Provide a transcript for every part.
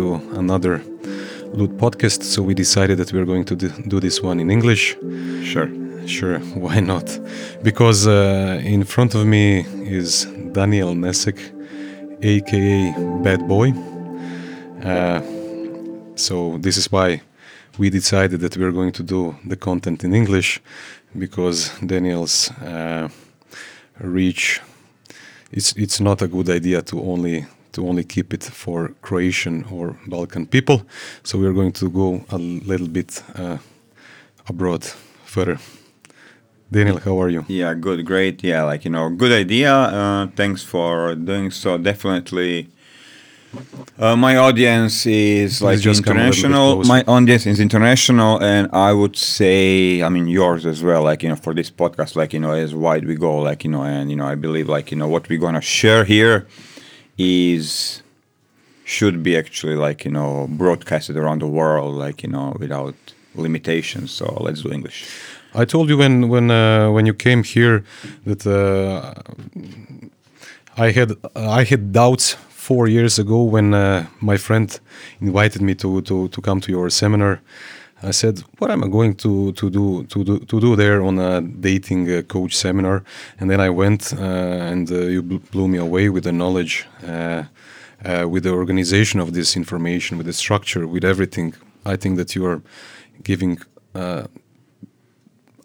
to another Loot podcast. So we decided that we're going to do this one in English. Sure. Sure, why not? Because uh, in front of me is Daniel Nesek, aka Bad Boy. Uh, so this is why we decided that we're going to do the content in English because Daniel's uh, reach it's it's not a good idea to only to only keep it for Croatian or Balkan people. So we're going to go a little bit uh, abroad further. Daniel, how are you? Yeah, good, great. Yeah, like you know, good idea. Uh, thanks for doing so. Definitely. Uh, my audience is like international. My audience is international, and I would say, I mean, yours as well. Like you know, for this podcast, like you know, as wide we go, like you know, and you know, I believe like you know what we're gonna share here is should be actually like you know broadcasted around the world, like you know, without limitations. So let's do English. I told you when when uh, when you came here that uh, I had I had doubts four years ago when uh, my friend invited me to, to, to come to your seminar. I said, "What am I going to to do to do to do there on a dating uh, coach seminar?" And then I went, uh, and uh, you blew me away with the knowledge, uh, uh, with the organization of this information, with the structure, with everything. I think that you are giving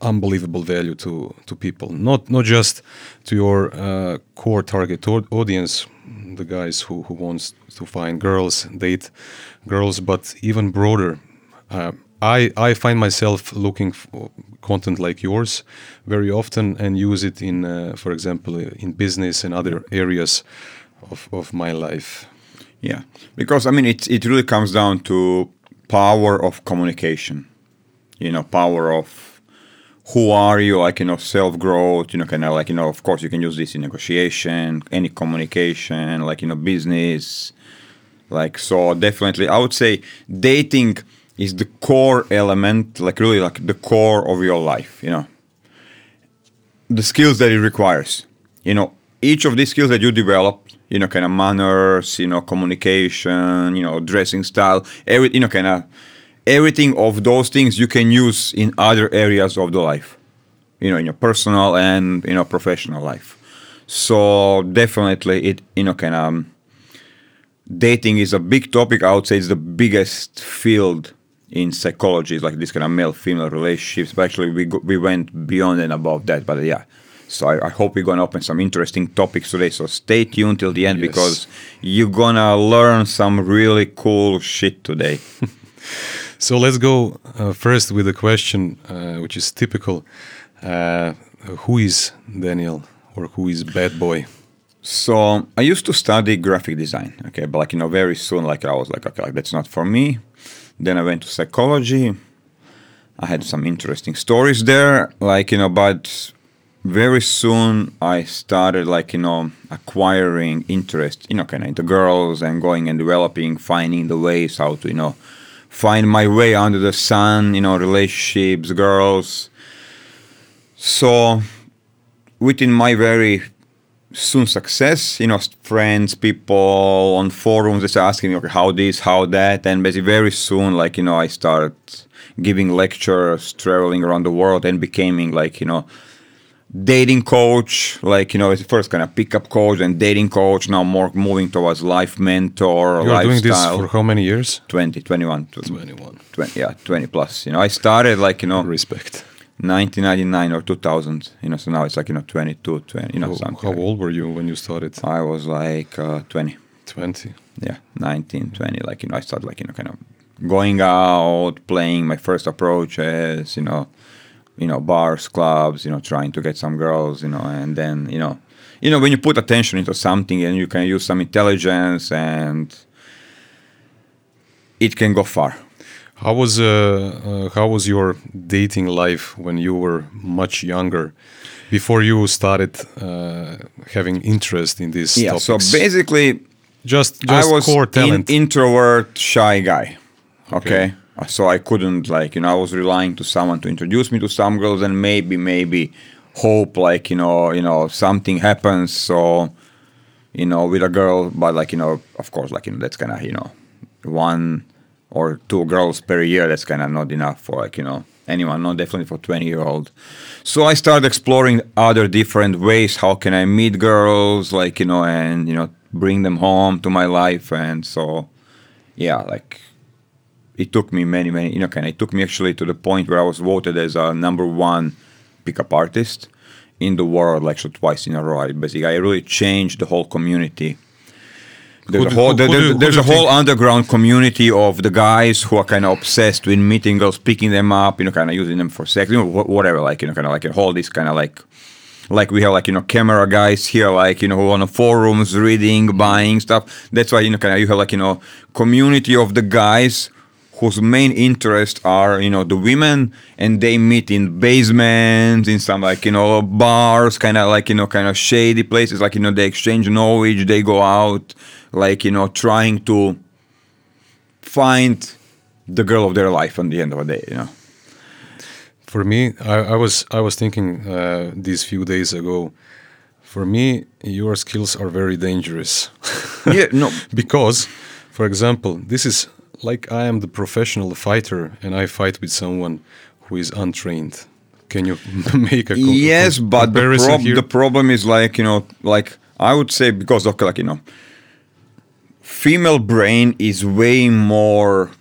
unbelievable value to to people, not not just to your core target audience, the guys who, who wants to find girls, date girls, but even broader. Uh, I, I find myself looking for content like yours very often and use it in, uh, for example, in business and other areas of, of my life. Yeah, because I mean, it, it really comes down to power of communication, you know, power of who are you like you know self growth you know kind of like you know of course you can use this in negotiation any communication like you know business like so definitely i would say dating is the core element like really like the core of your life you know? The skills that it requires you know? Each of these skills that you develop you know kind of manners you know communication you know dressing style every you know kind of everything of those things you can use in other areas of the life you know in your personal and you know professional life. So definitely it you know kind of um, dating is a big topic. I would say it's the biggest field in psychology like this kind of male female relationships but actually we go, we went beyond and above that but yeah so I, I, hope we're gonna open some interesting topics today. So stay tuned till the end yes. because you're gonna learn some really cool shit today. So let's go uh, first with a question uh, which is typical. Uh, who is Daniel or who is Bad Boy? So I used to study graphic design, okay, but like you know, very soon, like I was like, okay, like, that's not for me. Then I went to psychology. I had some interesting stories there, like you know, but very soon I started like you know acquiring interest, you know, kind of into girls and going and developing, finding the ways how to you know find my way under the sun, you know, relationships, girls. So within my very soon success, you know, friends, people on forums, they start asking me, okay, how this, how that, and basically very soon, like you know, I started giving lectures, traveling around the world, and becoming like you know dating coach, like you know, it's first kind of pickup coach and dating coach. Now more moving towards life mentor. You are doing this for how many years? 20, 21. 21. 20, yeah, 20 plus. You know, I started like, you know, respect. 1999 or 2000, you know, so now it's like, you know, 22, 20, you know, how, something. How like old were you when you started? I was like uh, 20. 20? Yeah, 19, 20. Like, you know, I started like, you know, kind of going out, playing my first approaches, you know, you know bars clubs you know trying to get some girls you know and then you know you know when you put attention into something and you can use some intelligence and it can go far how was uh, uh, how was your dating life when you were much younger before you started uh, having interest in this yeah topics? so basically just, just I was core talent. In, introvert okay, okay? okay so I couldn't like you know I was relying to someone to introduce me to some girls and maybe maybe hope like you know you know something happens so you know with a girl but like you know of course like you know that's kind of you know one or two girls per year. That's kind of not enough for like you know anyone, not definitely for 20 year old. So I started exploring other different ways. How can I meet girls, like you know, and you know, bring them home to my life, and so yeah, like it took me many, many, you know, kind of, it took me actually to the point where I was voted as a number one pickup artist in the world, like so twice in a row. I basically, I really changed the whole community. There's Who a whole, who- there- who do- there's a whole underground community of the guys who are kind of obsessed with meeting girls, picking them up, you know, kind of using them for sex, you know, whatever, like, you know, kind of like a whole this kind of like, like we have like, you know, camera guys here, like, you know, who are on the forums reading, buying stuff. That's why, you know, kind of you have like, you know, community of the guys whose main interests are, you know, the women and they meet in basements, in some like, you know, bars, kind of like, you know, kind of shady places, like, you know, they exchange knowledge, they go out, like, you know, trying to find the girl of their life on the end of the day, you know. For me, I, I was I was thinking uh, these few days ago. For me, your skills are very dangerous yeah, no, because, for example, this is like I am the professional fighter and I fight with someone who is untrained. Can you make a yes, but the, prob- here? the problem is like you know, like I would say because of like you know, female brain is way more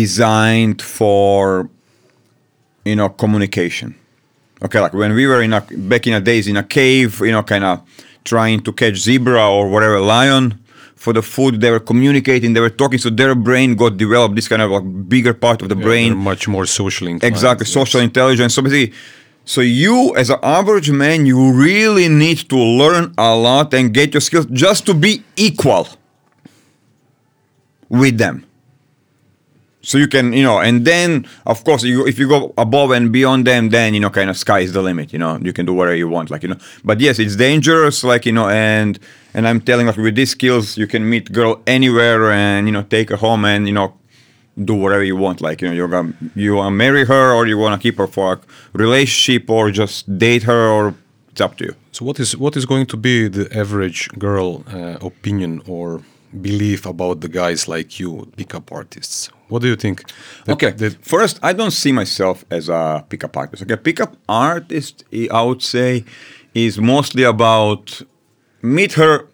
designed for you know communication. Okay, like when we were in a back in the days in a cave, you know, kind of trying to catch zebra or whatever lion for the food, they were communicating, they were talking, so their brain got developed. This kind of like bigger part of the Yeah, brain, much more socially inclined. exactly yes. social intelligence so basically so you as an average man you really need to learn a lot and get your skills just to be equal with them. So you can you know and then of course you, if you go above and beyond them then you know kind of sky is the limit you know you can do whatever you want like you know. But yes it's dangerous like you know and and i'm telling like with these skills you can meet girl anywhere and you know take her home and you know do whatever you want like you know you're gonna you want to marry her or you want to keep her for a relationship or just date her or it's up to you. So what is what is going to be the average girl uh, opinion or belief about the guys like you, pickup artists? What do you think? that- okay. that- First, I don't see myself as a pickup artist. Okay, pickup artist, I I would say, is mostly about meet her,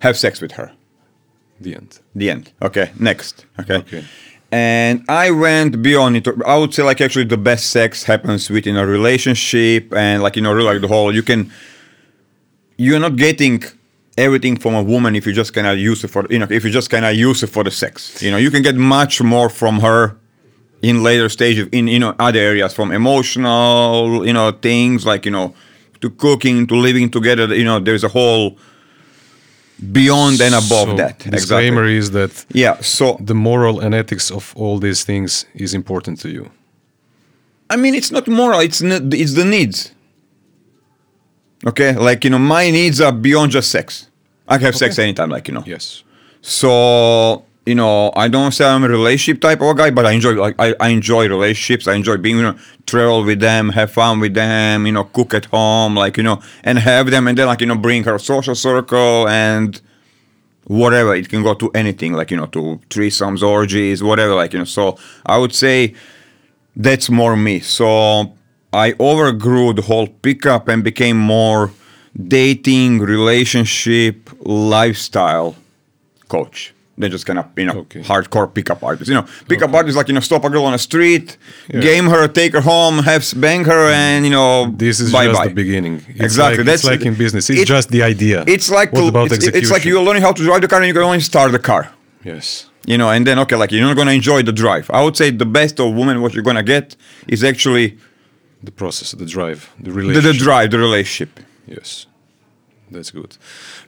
have sex with her. the end. The end. Okay. Next. Okay. Okay. And I went beyond it. I would say like actually the best sex happens within a relationship and like you know really like the whole you can you're not getting everything from a woman if you just of use it for you know if you just kind of use it for the sex. You know you can get much more from her in later stages in you know other areas from emotional you know things like you know to cooking to living together. You know there's a whole beyond and above So that. Disclaimer is that Yeah. So the moral and ethics of all these things is important to you. I mean, it's not moral. It's n- it's the needs. Okay, like you know, my needs are beyond just sex. I can have sex anytime, like you know. Yes. So you know, I don't say I'm a relationship type of guy, but I enjoy like I, I enjoy relationships. I enjoy being you know travel with them, have fun with them, you know, cook at home, like you know, and have them, and then like you know, bring her social circle and whatever. It can go to anything, like you know, to threesomes, orgies, whatever. Like you know, so I would say that's more me. So I overgrew the whole pickup and became more dating, relationship, lifestyle coach. They're just kind of you know Okay. hardcore pickup artists. You know, pickup artists like you know stop a girl on the street, Yeah. game her, take her home, have bang her, and you know This is bye just bye. the beginning. It's Exactly, Like, that's- it's like in business. It's it- just the idea. It's like what to- about it's, execution? it's like you're learning how to drive the car and you can only start the car. Yes. You know, and then okay, like you're not gonna enjoy the drive. I would say the best of women what you're gonna get is actually The process, the drive, the the, relationship. the drive, the relationship. Yes, that's good.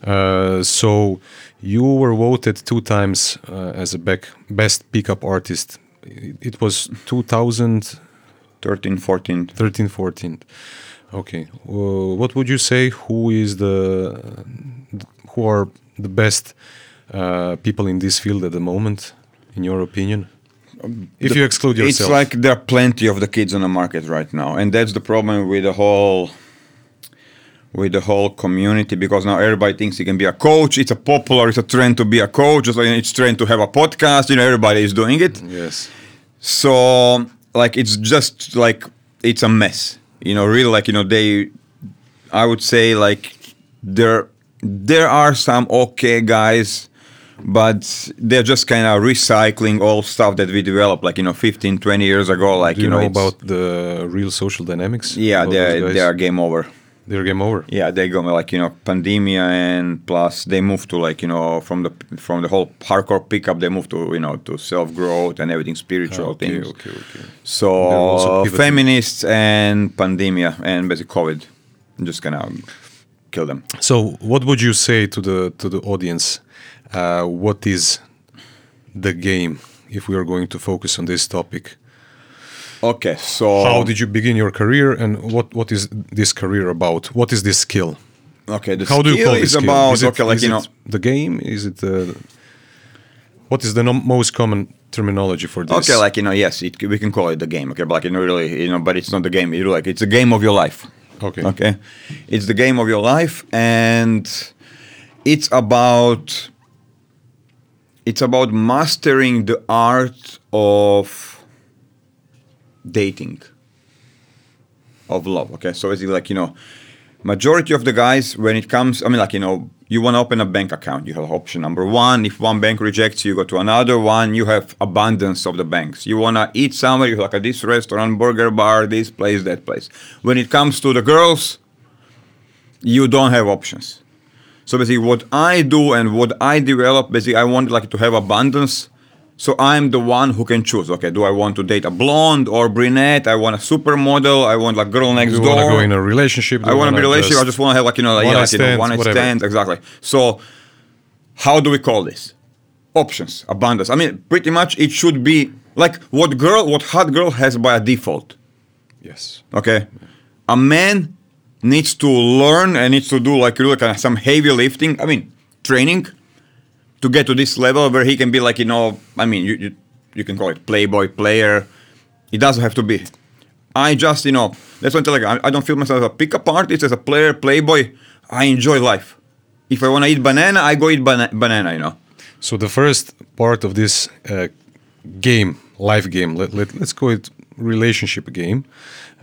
Uh, so you were voted two times uh, as a back, best pickup artist. It, it was 2013, 14. 13, 14. 14. Okay. Uh, what would you say? Who is the who are the best uh, people in this field at the moment, in your opinion? If you exclude yourself, It's like there are plenty of the kids on the market right now, and that's the problem with the whole with the whole community because now everybody thinks he can be a coach. It's a popular, it's a trend to be a coach. Just like it's trend to have a podcast. You know, everybody is doing it. Yes. So like it's just like it's a mess. You know, really like you know they. I would say like there there are some okay guys but they're just kind of recycling all stuff that we developed like you know 15 20 years ago like Do you, know, know, about the real social dynamics? yeah they're, they are game over They're game over. yeah they go like you know pandemia and plus they move to like you know from the from the whole hardcore pickup they move to you know to self growth and everything spiritual Okay, things okay, okay. so also uh, feminists and pandemia and basically covid I'm just kind of kill them So, what would you say to the to the audience? Uh, what is the game? If we are going to focus on this topic, okay so how did you begin your career, and what what is this career about? What is this skill? okay the How do you skill call is this skill? about Is it- okay like is you know the game? Is it uh, what is the no- most common terminology for this? Okay, like you know, yes, it, we can call it the game. Okay, but like you know, really, you know, but it's not the game. You like it's a game of your life. okay, Okay, it's the game of your life, and it's about it's about mastering the art of dating, of love. Okay, so it's like you know, majority of the guys when it comes, I mean, like you know, you want to open a bank account, you have option number one. If one bank rejects you, go to another one. You have abundance of the banks. You want to eat somewhere, you like a this restaurant, burger bar, this place, that place. When it comes to the girls, you don't have options. So basically, what I do and what I develop, basically, I want like to have abundance. So I'm the one who can choose. Okay, do I want to date a blonde or brunette? I want a supermodel. I want like girl next you door. want to go in a relationship? I want to be wanna relationship. I just want to have like you know, like, one yeah, like, you know, one night stand. Exactly. So, how do we call this? Options, abundance. I mean, pretty much it should be like what girl, what hot girl has by default. yes. Okay, a man needs to learn and needs to do like really kind of some heavy lifting. I mean, training to get to this level where he can be like you know. I mean, you you, you can call it playboy player. It doesn't have to be. I just you know that's what I'm telling you. I, I don't feel myself as a pickup artist as a player playboy. I enjoy life. If I want to eat banana, I go eat bana- banana. You know. So the first part of this uh, game, life game, let, let, let's call it relationship game.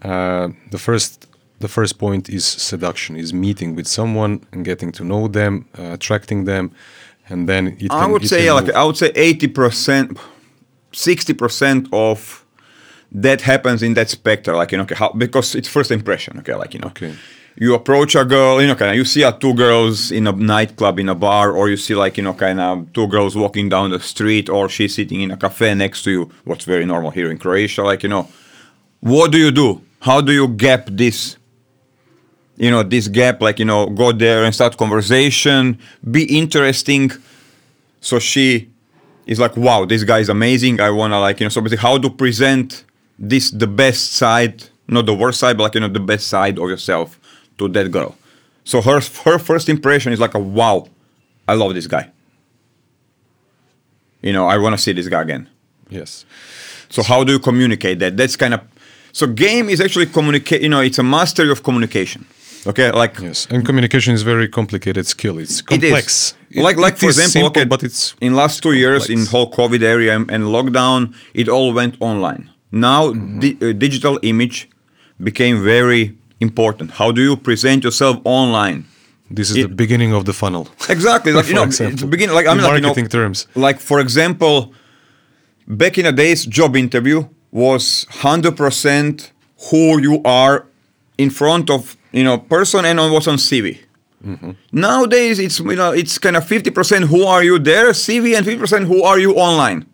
Uh, the first the first point is seduction, is meeting with someone and getting to know them, uh, attracting them, and then it can, I would it say like. I would say eighty percent, sixty percent of that happens in that spectre. Like you know, okay, how, because it's first impression. Okay, like you know, Okay. you approach a girl, you know, kind of you see uh, two girls in a nightclub in a bar, or you see like you know, kind of two girls walking down the street, or she's sitting in a cafe next to you. What's very normal here in Croatia. Like you know, what do you do? How do you gap this? You know, this gap, like you know, go there and start conversation, be interesting. So she is like, wow, this guy is amazing. I wanna like, you know, so basically how to present this the best side, not the worst side, but like you know, the best side of yourself to that girl. So her her first impression is like a wow, I love this guy. You know, I wanna see this guy again. yes. So how do you communicate that? That's kind of so game is actually communicate. You know, it's a mastery of communication. Okay, like Yes, and communication is very complicated skill. It's It is. complex. It- like, like for example, simple, okay, but it's in last two years in whole COVID area and, and lockdown, it all went online. Now, Mm-hmm. di- uh, digital image became very important. How do you present yourself online? this is it- the beginning of the funnel. Exactly, like you know, example. the beginning. Like I In like, you know, terms. Like for example, back in the days, job interview was hundred percent who you are in front of you know person and on what's on CV. Mm-hmm. Nowadays, it's you know it's kind of fifty percent who are you there CV and fifty percent who are you online,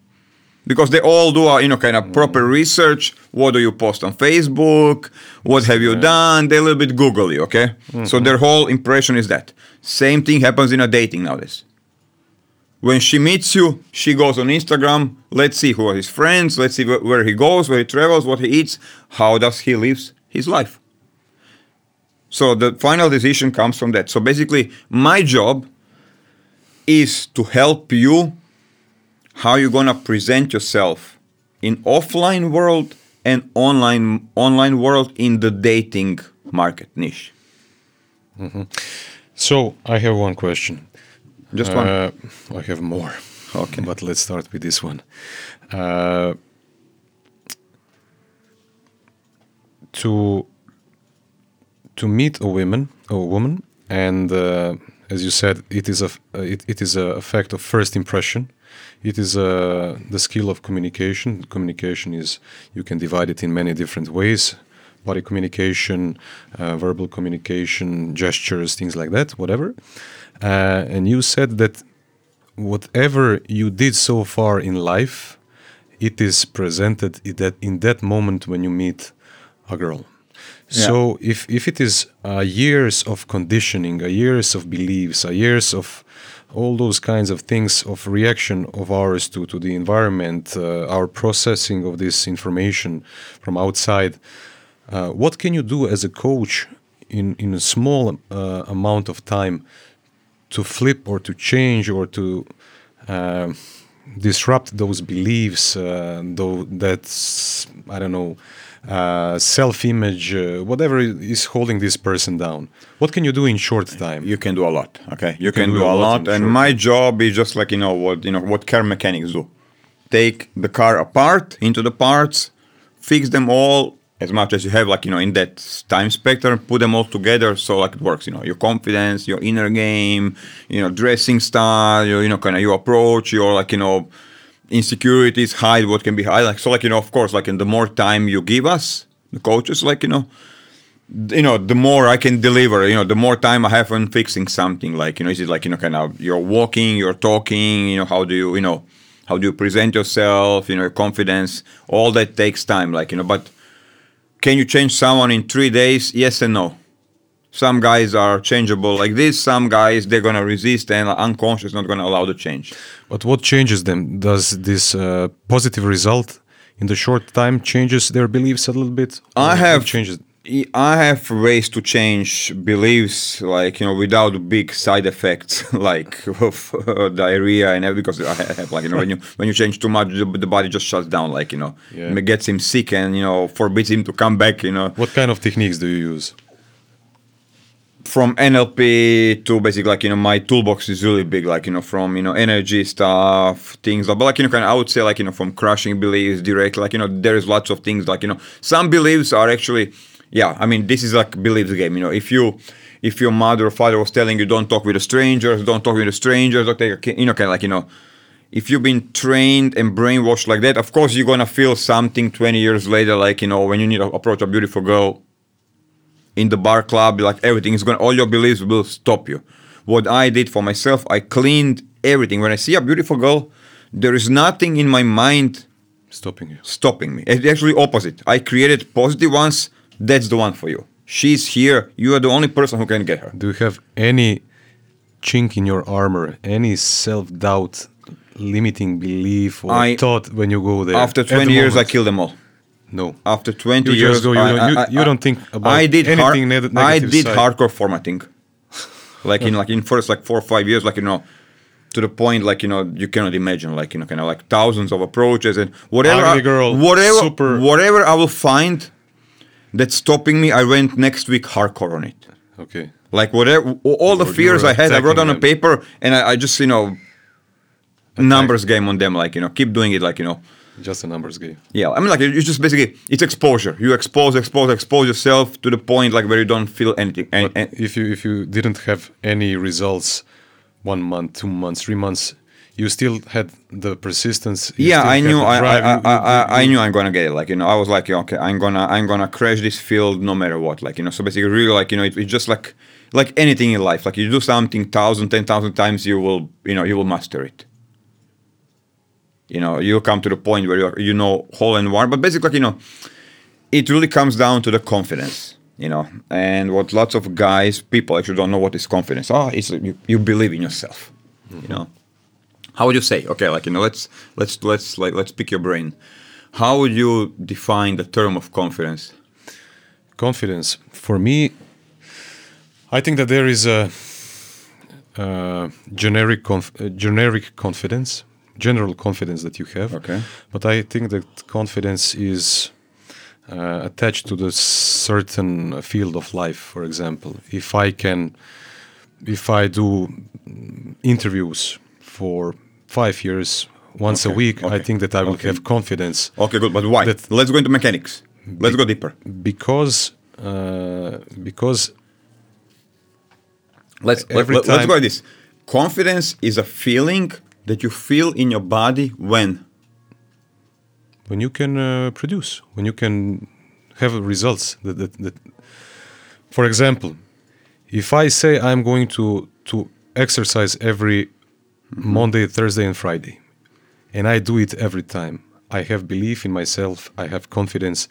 because they all do a you know kind of proper research. What do you post on Facebook? What have you done? They a little bit googly, okay? So their whole impression is that. Same thing happens in a dating nowadays. When she meets you, she goes on Instagram. Let's see who are his friends. Let's see wh- where he goes, where he travels, what he eats. How does he lives his life? So the final decision comes from that. So basically, my job is to help you how you're gonna present yourself in offline world and online online world in the dating market niche. So I have one question. Just one. Uh, I have more. Okay. But let's start with this one. Uh, to to meet a woman, a woman, and uh, as you said, it is a it, it is a fact of first impression. It is uh, the skill of communication. Communication is you can divide it in many different ways: body communication, uh, verbal communication, gestures, things like that, whatever. Uh, and you said that whatever you did so far in life, it is presented in that in that moment when you meet a girl. So if if it is uh, years of conditioning, years of beliefs, years of all those kinds of things of reaction of ours to to the environment, uh, our processing of this information from outside, uh, what can you do as a coach in in a small uh, amount of time to flip or to change or to uh, disrupt those beliefs, uh, though that's I don't know, uh, self-image, uh, whatever is holding this person down. What can you do in short time? you can do a lot okay you, can, do, a lot, in and my job is just like you know what you know what car mechanics do take the car apart into the parts fix them all as much as you have like you know in that time spectrum put them all together so like it works you know your confidence your inner game you know dressing style your, you know kind of your approach your like you know insecurities hide what can be hide like so like you know of course like in the more time you give us the coaches like you know you know, the more I can deliver, you know, the more time I have on fixing something. Like, you know, is it like, you know, kind of you're walking, you're talking, you know, how do you, you know, how do you present yourself, you know, your confidence, all that takes time. Like, you know, but can you change someone in three days? Yes and no. Some guys are changeable like this. Some guys, they're going to resist and unconscious, not going to allow the change. But what changes them? Does this uh, positive result in the short time changes their beliefs a little bit? I have changes. I have ways to change beliefs, like you know, without big side effects, like of uh, diarrhea and everything. Because I have, like you know, when you when you change too much, the, the body just shuts down. Like you know, Yeah. it gets him sick and you know forbids him to come back. You know, What kind of techniques do you use? From NLP to basically like you know my toolbox is really big. Like you know, from you know energy stuff, things. But like you know, kind of I would say like you know from crushing beliefs direct. Like you know, there is lots of things. Like you know, some beliefs are actually yeah, I mean, this is like beliefs game. You know, if you if your mother or father was telling you don't talk with the strangers, don't talk with the strangers, don't take you know, kind of like you know, if you've been trained and brainwashed like that, of course you're gonna feel something 20 years later, like you know, when you need to approach a beautiful girl in the bar club, like everything is gonna, all your beliefs will stop you. What I did for myself, I cleaned everything. When I see a beautiful girl, there is nothing in my mind Stopping you. stopping me. It's actually opposite. I created positive ones. That's the one for you. She's here. You are the only person who can get her. Do you have any chink in your armor, any self-doubt, limiting belief or I- thought when you go there? After 20 the years, I moment? killed them all. No. After 20 You years, go, you I- don't- you- I- you I- don't think about I did anything har- neg- I did side. hardcore formatting, like in like in first like four or five years, like you know, to the point like you know you cannot imagine, like you know, kind of like thousands of approaches and whatever, I- girl, whatever, super- whatever I will find that's stopping me. I went next week hardcore on it. Okay. Like whatever, all the fears I had, I wrote on a paper, and I, I just you know, numbers game on them. Like you know, keep doing it. Like you know, Just a numbers game. yeah. I mean, like it's just basically it's exposure. You expose, expose, expose yourself to the point like where you don't feel anything. And, and If you if you didn't have any results, one month, two months, three months, you still had the persistence. yeah, I knew I, I, I, I, I knew I'm gonna get it. Like you know, I was like, okay, I'm gonna I'm gonna crash this field no matter what. Like you know, so basically, really, like you know, it, it's just like like anything in life. Like you do something thousand, ten thousand times, you will you know you will master it. You know, you'll come to the point where you're, you know hole and one. But basically, you know, it really comes down to the confidence. You know, and what lots of guys, people actually don't know what is confidence. Oh, it's you, you believe in yourself. You know how would you say okay like you know let's let's let's like let's pick your brain how would you define the term of confidence confidence for me i think that there is a, uh generic conf- uh, generic confidence general confidence that you have Okay. but i think that confidence is uh, attached to the certain field of life. For example, if I can, if I do interviews for five years once a Okay, week, I think that I will okay. have confidence Okay, good. But why? Let's go into mechanics. Let's go deeper. because uh, because Let's Every let, us go like this. Confidence is a feeling that you feel in your body when. when you can uh, produce, when you can have results. That, that, that, for example, if I say I'm going to to exercise every Monday, Thursday, and Friday, and I do it every time, I have belief in myself. I have confidence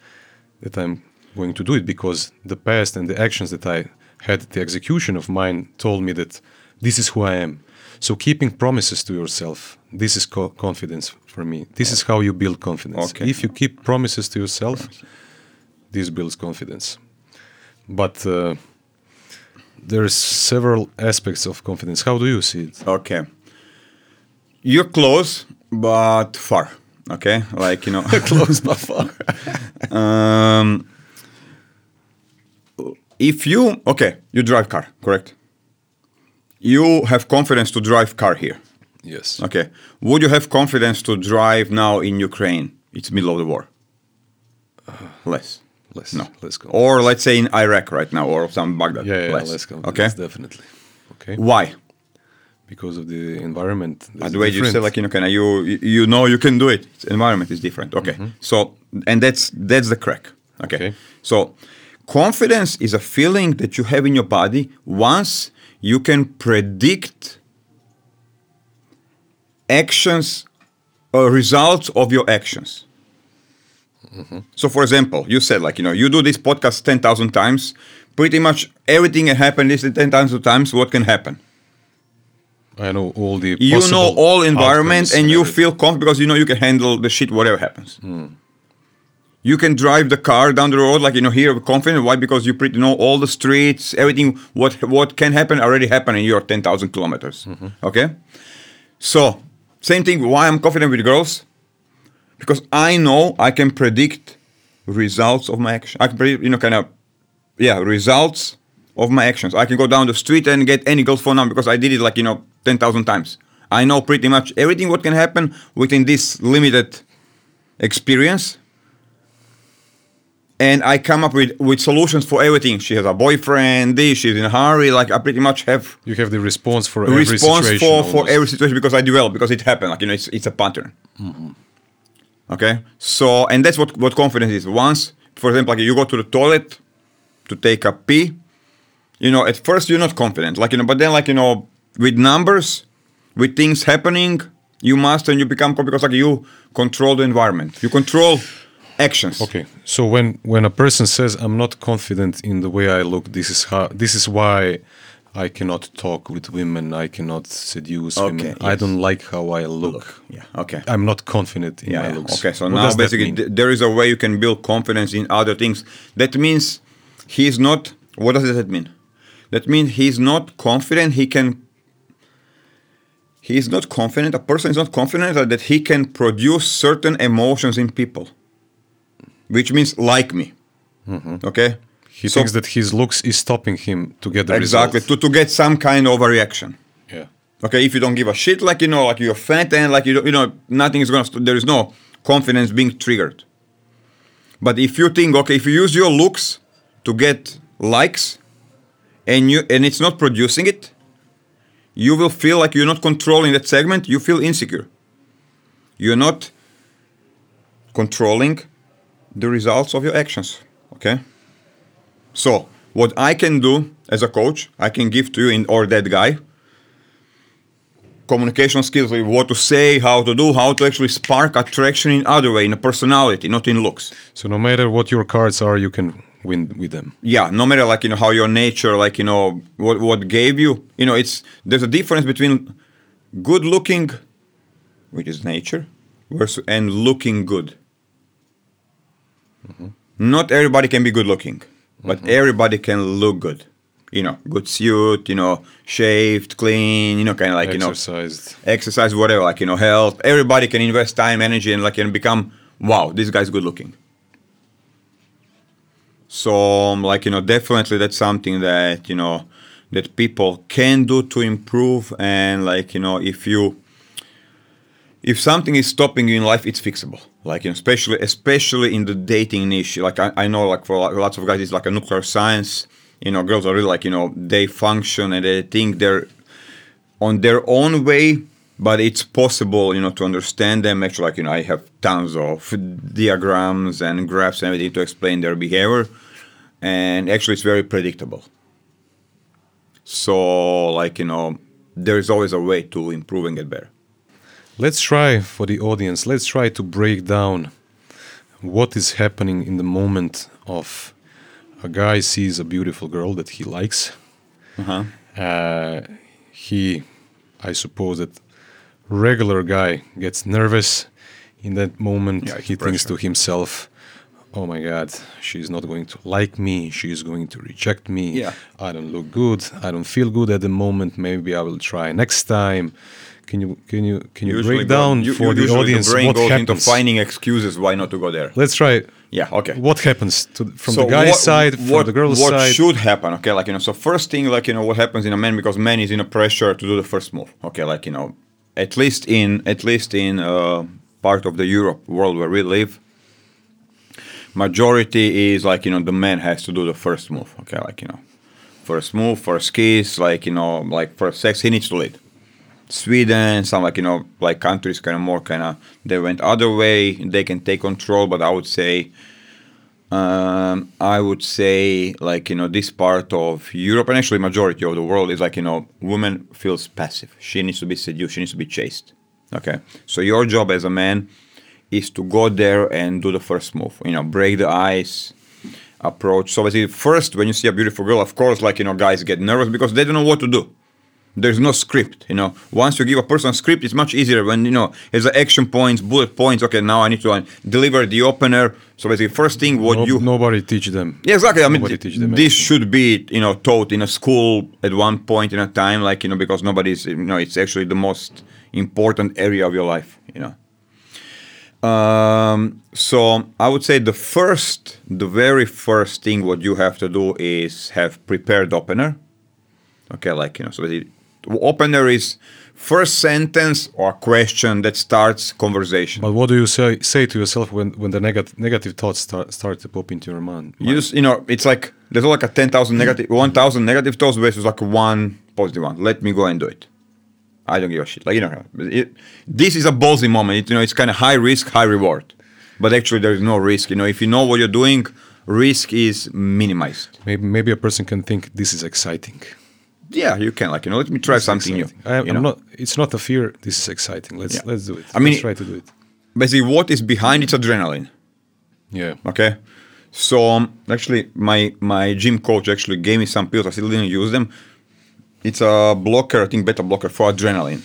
that I'm going to do it because the past and the actions that I had, the execution of mine, told me that this is who I am. So keeping promises to yourself, this is co- confidence for me. This is how you build confidence. Okay. If you keep promises to yourself, this builds confidence. But uh, there's several aspects of confidence. How do you see it? Okay. You're close, but far. Okay, like you know, Close but far. um, if you okay, you drive car, correct? You have confidence to drive car here. yes. Okay. Would you have confidence to drive now in Ukraine? It's middle of the war. Less. Let's No. let's go. Or let's say in Iraq right now, or some Baghdad. yeah, yeah, Less. let's go. Okay. Definitely. Okay. Why? Because of the environment. Uh, that's the way you say, like you know, kind of you you know you can do it. It's- environment is different. Okay. So and that's that's the crack. Okay. Okay. So confidence is a feeling that you have in your body once you can predict actions or results of your actions. Mm-hmm. So, for example, you said like you know you do this podcast ten thousand times. Pretty much everything that happened is ten thousand times. What can happen? I know all the. you know all environments, outcomes and you feel confident because you know you can handle the shit whatever happens hmm. You can drive the car down the road like you know here confident why? Because you pretty know all the streets everything what what can happen already happened in your 10000 kilometers. Mm-hmm. Okay? So same thing why i'm confident with girls? Because i know i can predict results of my action. I can predict you know kind of yeah results of my actions. I can go down the street and get any girl's phone number because i did it like you know 10000 times. I know pretty much everything what can happen within this limited experience and i come up with with solutions for everything she has a boyfriend this she's in a hurry like i pretty much have You have the response for every response situation. for, for almost. every situation because I develop because it happened. Like you know, it's it's a pattern. Mm-hmm. Okay, so and that's what what confidence is. Once, for example, like you go to the toilet to take a pee, you know, at first you're not confident, like you know, but then like you know, with numbers, with things happening, you master and you become because like you control the environment, you control actions. Okay, so when when a person says I'm not confident in the way I look, this is how this is why I cannot talk with women, I cannot seduce Okay, women. I don't like how I look. Yeah. Okay. I'm not confident in yeah, my yeah. looks. Okay, so What now basically th- there is a way you can build confidence in other things. That means he's not. What does that mean? That means he's not confident. He can. He is not confident. A person is not confident that he can produce certain emotions in people, which means like me. Okay. Mm-hmm. he So- thinks that his looks is stopping him to get the exactly result. to, to get some kind of a reaction. Yeah. Okay, if you don't give a shit, like you know, like you're fat and like you don't, you know, nothing is gonna. St- there is no confidence being triggered. But if you think, okay, if you use your looks to get likes, and you and it's not producing it, you will feel like you're not controlling that segment. You feel insecure. You're not controlling the results of your actions. Okay. So what I can do as a coach, I can give to you in or that guy communication skills, like what to say, how to do, how to actually spark attraction in other way, in a personality, not in looks. So no matter what your cards are, you can win with them. Yeah, no matter like you know how your nature, like you know what what gave you, you know, it's there's a difference between good looking, which is nature, versus and looking good. Not everybody can be good looking, but everybody can look good. You know, good suit, you know, shaved, clean, you know, kind of like you know Exercised. exercise, whatever, like you know, health. Everybody can invest time, energy, and like and become wow, this guy's good looking. So um, like you know, definitely that's something that you know that people can do to improve. And like you know, if you if something is stopping you in life, it's fixable. Like you know, especially especially in the dating niche. Like I, I know, like for lots of guys, it's like a nuclear science. You know, girls are really like you know they function and they think they're on their own way, but it's possible, you know, to understand them. Actually, like you know, I have tons of diagrams and graphs and everything to explain their behavior, and actually, it's very predictable. So, like you know, there is always a way to improve and get better. Let's try for the audience. Let's try to break down what is happening in the moment of a guy sees a beautiful girl that he likes. Uh-huh. Uh, he, I suppose that regular guy gets nervous in that moment. Yeah, he thinks to himself, "Oh my God, she's not going to like me. She's going to reject me. Yeah. I don't look good. I don't feel good at the moment. Maybe I will try next time." Can you can you can you Usually break down you- for the audience the brain what goes happens? into finding excuses why not to go there. Let's try. Yeah. Okay. What happens to, from So the guy's what- side, from what, the girl's what side? What should happen? Okay, like you know, so first thing, like you know, what happens in a man because man is in a pressure to do the first move. Okay, like you know, at least in at least in uh, part of the Europe world where we live, majority is like you know the man has to do the first move. Okay, like you know, first move, first kiss, like you know, like first sex, he needs to lead. Sweden, some like you know, like countries kind of more kind of they went other way. They can take control, but I would say um, I would say like you know this part of Europe and actually majority of the world is like you know woman feels passive. She needs to be seduced. She needs to be chased. Okay, so your job as a man is to go there and do the first move. You know, break the ice, approach. So basically, first when you see a beautiful girl, of course, like you know, guys get nervous because they don't know what to do. There's no script, you know. Once you give a person a script, it's much easier when you know it's the action points, bullet points. Okay, now I need to uh, deliver the opener. So basically, first thing what No- you nobody teach them. yeah, exactly. I mean, them this anything. should be you know taught in a school at one point in a time, like you know, because nobody's you know it's actually the most important area of your life, you know. Um, so I would say the first, the very first thing what you have to do is have prepared opener. Okay, like you know, so opener is first sentence or question that starts conversation. But what do you say say to yourself when, when the negative negative thoughts start start to pop into your mind? You just, you know, it's like there's like a 10,000 negative, 1,000 negative thoughts versus like one positive one. Let me go and do it. I don't give a shit. Like, you know, it, this is a ballsy moment. It, you know, it's kind of high risk, high reward. But actually, there is no risk. You know, if you know what you're doing, risk is minimized. Maybe maybe a person can think this is exciting. Yeah, you can. Like, you know, let me try is something new. exciting. I, you I'm know? not. It's not a fear. This is exciting. Let's Yeah. let's do it. I mean- let's try to do it. Basically, what is behind it's adrenaline. Yeah. Okay. So um, actually, my my gym coach actually gave me some pills. I still didn't use them. It's a blocker, I think, beta blocker for adrenaline.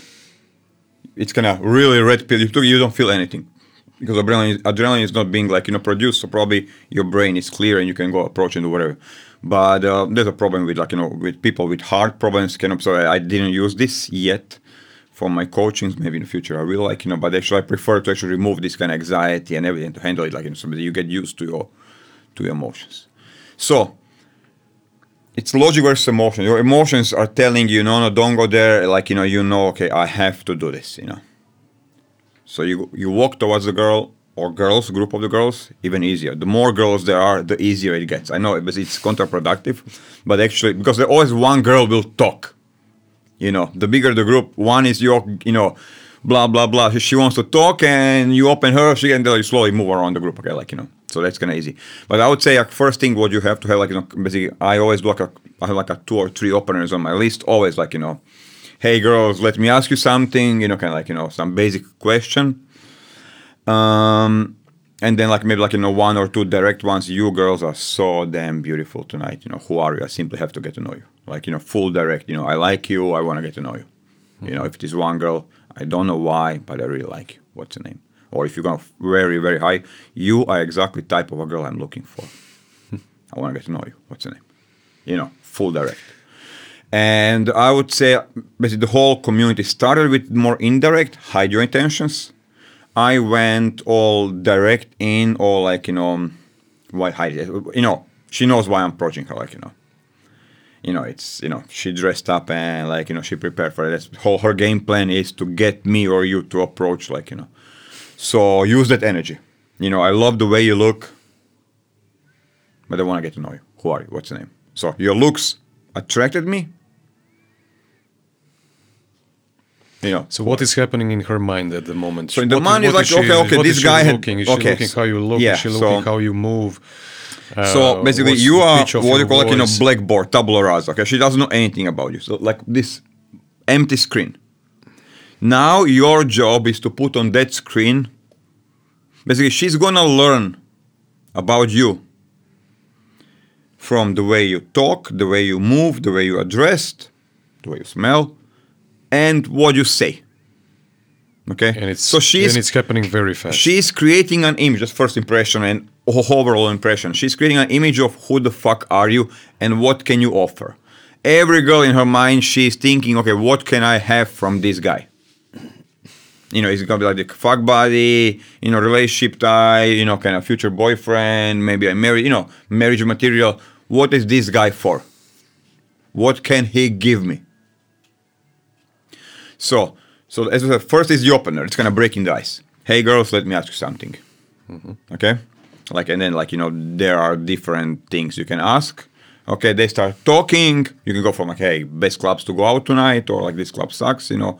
It's kind of really red pill. You took, you don't feel anything because adrenaline adrenaline is not being like you know produced. So probably your brain is clear and you can go approach and do whatever. But uh, there's a problem with like you know with people with heart problems. Kind of, so I, didn't use this yet for my coachings. Maybe in the future I will like you know. But actually, I prefer to actually remove this kind of anxiety and everything to handle it like you know, so you get used to your to your emotions. So it's logic versus emotion. Your emotions are telling you, no, no, don't go there. Like you know, you know, okay, I have to do this. You know. So you you walk towards the girl or girls, group of the girls, even easier. The more girls there are, the easier it gets. I know it, it's counterproductive, but actually because there always one girl will talk. You know, the bigger the group, one is your, you know, blah blah blah. She wants to talk, and you open her, she and then slowly move around the group. Okay, like you know, so that's kind of easy. But I would say like first thing what you have to have like you know, basically I always do like a I have like a two or three openers on my list. Always like you know, hey girls, let me ask you something. You know, kind of like you know some basic question. Um, and then like maybe like you know one or two direct ones. You girls are so damn beautiful tonight. You know who are you? I simply have to get to know you. Like you know full direct. You know I like you. I want to get to know you. You know if it is one girl, I don't know why, but I really like you. What's the name? Or if you're going very very high, you are exactly type of a girl I'm looking for. I want to get to know you. What's the name? You know full direct. And I would say basically the whole community started with more indirect, hide your intentions. I went all direct in, or like you know, why hide it? You know, She knows why I'm approaching her, like you know. You know, it's you know she dressed up and like you know she prepared for it. That's whole her game plan is to get me or you to approach, like you know. So use that energy. You know, I love the way you look, but I want to get to know you. Who are you? What's your name? So your looks attracted me. Know, So what is happening in her mind at the moment? So in the mind is like, okay, okay, this guy looking? Is she okay, looking how you look? yeah, is she so- looking how you move? So Uh, basically, you are what you call like you know voice? blackboard, tabula rasa. Okay, she doesn't know anything about you. So like this empty screen. Now your job is to put on that screen. Basically, she's gonna learn about you from the way you talk, the way you move, the way you are dressed, the way you smell, and what you say. Okay, And it's so she's and it's happening very fast. She's creating an image, just first impression and overall impression. She's creating an image of who the fuck are you and what can you offer. Every girl in her mind, she's thinking, okay, what can I have from this guy? You know, is it gonna be like the fuck buddy, you know, relationship tie, you know, kind of future boyfriend, maybe I marry, you know, marriage material. What is this guy for? What can he give me? So, so as I said, first is the opener. It's gonna break in the ice. Hey girls, let me ask you something. Okay, like and then like you know there are different things you can ask. Okay, they start talking. You can go from like hey best clubs to go out tonight or like this club sucks, you know,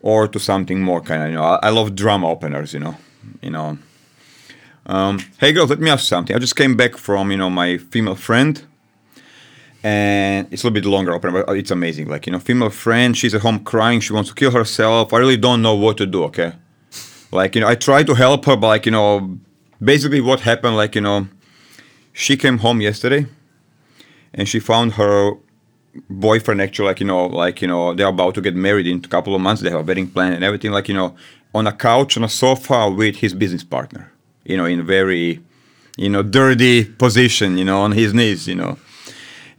or to something more kind of you know I, I love drama openers, you know, you know. Um, hey girls, let me ask you something. I just came back from you know my female friend and it's a little bit longer open, but it's amazing. Like you know, female friend, she's at home crying, she wants to kill herself. I really don't know what to do. Okay, like you know, I try to help her, but like you know, basically what happened, like you know, she came home yesterday, and she found her boyfriend actually, like you know, like you know, they're about to get married in a couple of months. They have a wedding plan and everything, like you know, on a couch on a sofa with his business partner. You know, in very, you know, dirty position. You know, on his knees. You know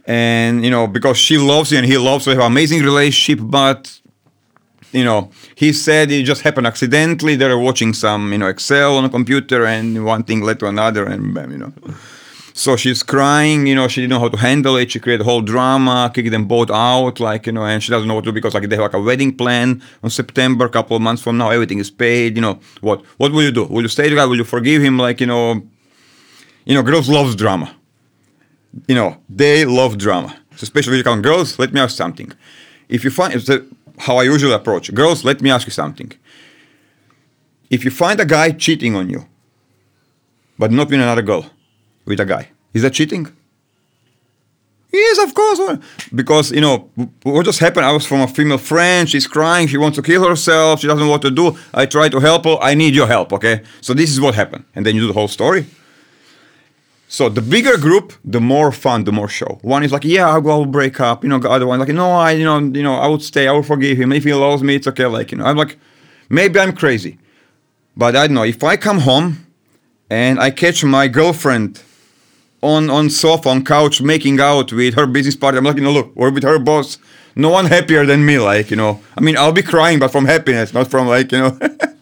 and you know because she loves you and he loves you, have an amazing relationship but you know he said it just happened accidentally. They were watching some you know excel on a computer and one thing led to another and bam, you know. So she's crying you know she didn't know how to handle it. She created a whole drama kicked them both out like you know and she doesn't know what to do because like they have like a wedding plan on september a couple of months from now everything is paid you know. What what will you do? Will you stay together? Will you forgive him? Like you know you know girls loves drama you know, they love drama. So especially when you come girls, let me ask something. If you find it's the, how I usually approach girls, let me ask you something. If you find a guy cheating on you, but not with another girl, with a guy, is that cheating? Yes, of course. Because you know what just happened. I was from a female friend. She's crying. She wants to kill herself. She doesn't know what to do. I try to help her. I need your help. Okay. So this is what happened, and then you do the whole story. So the bigger group, the more fun, the more show. One is like, yeah, I'll, break up. You know, the other one like, no, I, you know, you know, I would stay. I will forgive him if he loves me. It's okay. Like, you know, I'm like, maybe I'm crazy, but I don't know. If I come home and I catch my girlfriend on on sofa on couch making out with her business partner, I'm like, you know, look, or with her boss. No one happier than me. Like, you know, I mean, I'll be crying, but from happiness, not from like, you know.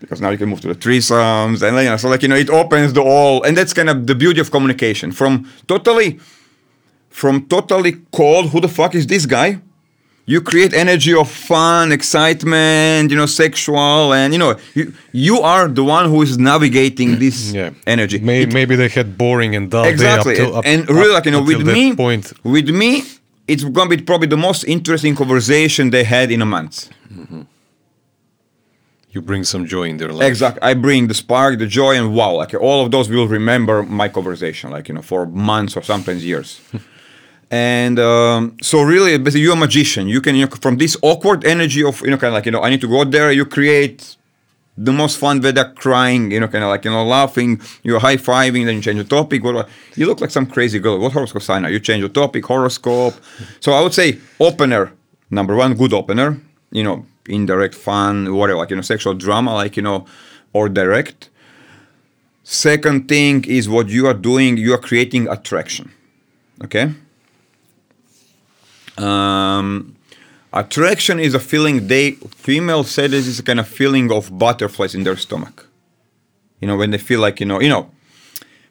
because now you can move to the threesomes and you know, so like you know it opens the all and that's kind of the beauty of communication. From totally from totally cold who the fuck is this guy? You create energy of fun excitement you know sexual and you know you, you are the one who is navigating mm. this yeah. energy. May, It- maybe they had boring and dull exactly. day up till, up, and really like you know with me point. with me it's gonna be probably the most interesting conversation they had in a month mm-hmm. You bring some joy in their life. Exactly. I bring the spark, the joy, and wow, like all of those will remember my conversation, like you know, for months or sometimes years. and um, so, really, basically, you're a magician. You can, you know, from this awkward energy of you know, kind of like you know, I need to go out there. You create the most fun with that crying, you know, kind of like you know, laughing. You're high fiving, then you change the topic. What, you look like some crazy girl. What horoscope sign are you? Change the topic, horoscope. So I would say opener number one, good opener. You know, indirect fun, whatever, like you know, sexual drama, like you know, or direct. Second thing is what you are doing. You are creating attraction. Okay. Um, attraction is a feeling they female said this is a kind of feeling of butterflies in their stomach. You know when they feel like you know you know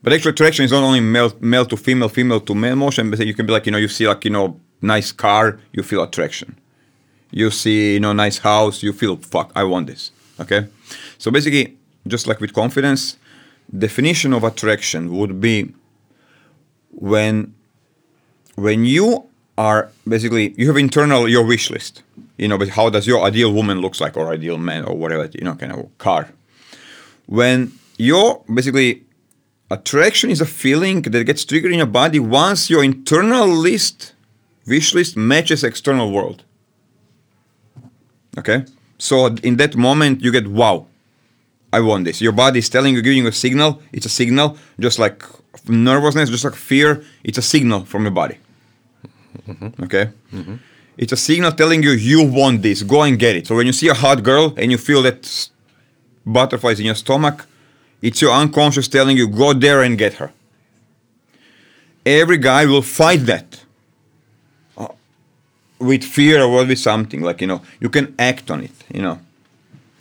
But actually, attraction is not only male, male to female, female to male motion. But you can be like, you know, you see like, you know, nice car, you feel attraction. You see, you know, nice house, you feel, fuck, I want this. Okay. So basically, just like with confidence, definition of attraction would be when when you are basically you have internal your wish list you know but how does your ideal woman looks like or ideal man or whatever you know kind of car when your basically attraction is a feeling that gets triggered in your body once your internal list wish list matches external world okay? So in that moment you get wow i want this. Your body is telling you giving you a signal. It's a signal just like nervousness just like fear. It's a signal from your body. Mm-hmm. Okay? Mm-hmm. It's a signal telling you you want this. Go and get it. So when you see a hot girl and you feel that butterflies in your stomach it's your unconscious telling you go there and get her. Every guy will fight that with fear or with something like you know you can act on it you know.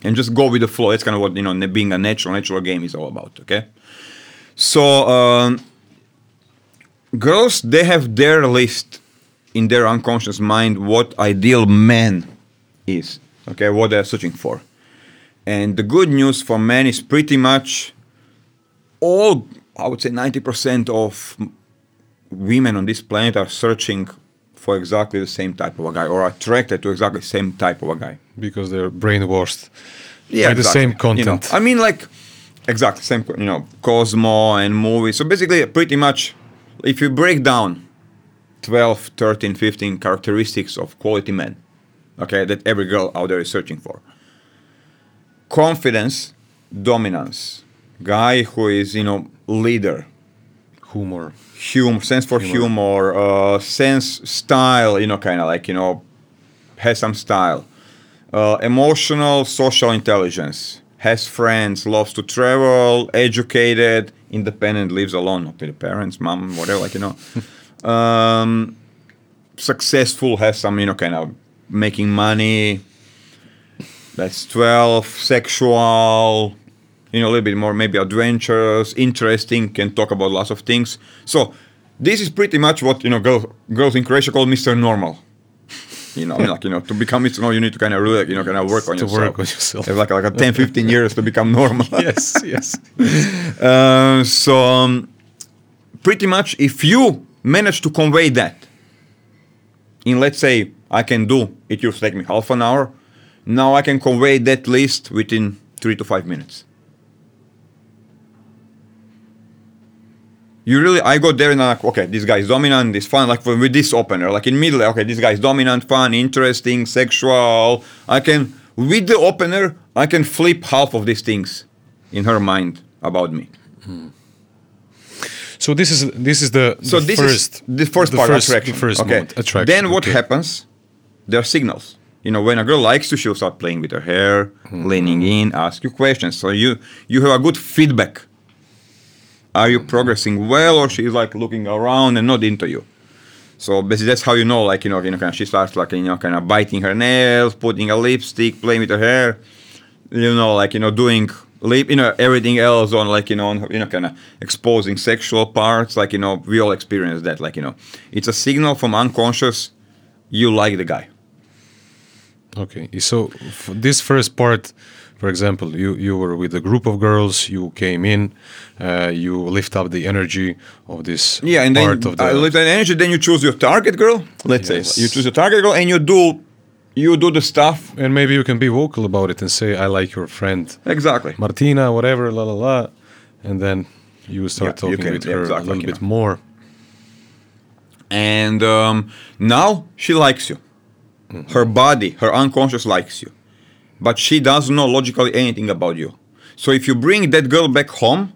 And just go with the flow. That's kind of what you know being a natural natural game is all about okay? So um, girls they have their list in their unconscious mind what ideal man is okay? What they're searching for. And the good news for men is pretty much all i would say 90% of women on this planet are searching for exactly the same type of a guy or attracted to exactly the same type of a guy because they're brainwashed yeah, by the exactly. same You know, content. I mean, like exactly same. You know, Cosmo and movies. So basically, pretty much, if you break down 12, 13, 15 characteristics of quality men, okay, that every girl out there is searching for. Confidence, dominance, guy who is you know leader, Humor. Humor, sense for humor, uh, sense, style, you know, kind of like, you know, has some style. Uh, emotional, social intelligence, has friends, loves to travel, educated, independent, lives alone, not with the parents, mom, whatever, like, you know. um, successful, has some, you know, kind of making money. That's 12. Sexual, you know, a little bit more maybe adventurous, interesting, can talk about lots of things. So this is pretty much what you know girls, girls in Croatia call Mr. Normal. You know, I mean, like you know, to become Mr. Normal, you need to kind of really, you know, kind of work on To yourself. work on yourself. Have like like a 10, 15 years to become normal. yes, yes. Uh, so um, pretty much, if you manage to convey that in, let's say, I can do it used to take me half an hour. Now I can convey that list within three to five minutes. You really, I go there and I'm like, okay, this guy is dominant, this fun, like with this opener, like in middle, okay, this guy is dominant, fun, interesting, sexual. I can, with the opener, I can flip half of these things in her mind about me. So this is this is the, So the this first is the first the part first, attraction. The first okay. moment, attraction. Then what okay. happens? There are signals. You know, when a girl likes you, she'll start playing with her hair, Mm-hmm. leaning in, ask you questions. So you you have a good feedback. Are you progressing well, or she's like looking around and not into you? So basically, that's how you know, like you know, you know, kind of she starts like you know, kind of biting her nails, putting a lipstick, playing with her hair. You know, like you know, doing lip, you know, everything else on like you know, on, you know, kind of exposing sexual parts. Like you know, we all experience that. Like you know, it's a signal from unconscious. You like the guy. Okay, so this first part, for example, you you were with a group of girls. You came in, uh, you lift up the energy of this Yeah, and then part of the. uh, with that energy, then you choose your target girl. Let's Yes. say you choose your target girl, and you do, you do the stuff and maybe you can be vocal about it and say, "I like your friend exactly. Martina, whatever, la la la," and then you start Yeah, you talking can- with yeah, her exactly, a little bit know. more. and um, now she likes you. Her body, her unconscious likes you, but she doesn't know logically anything about you. So if you bring that girl back home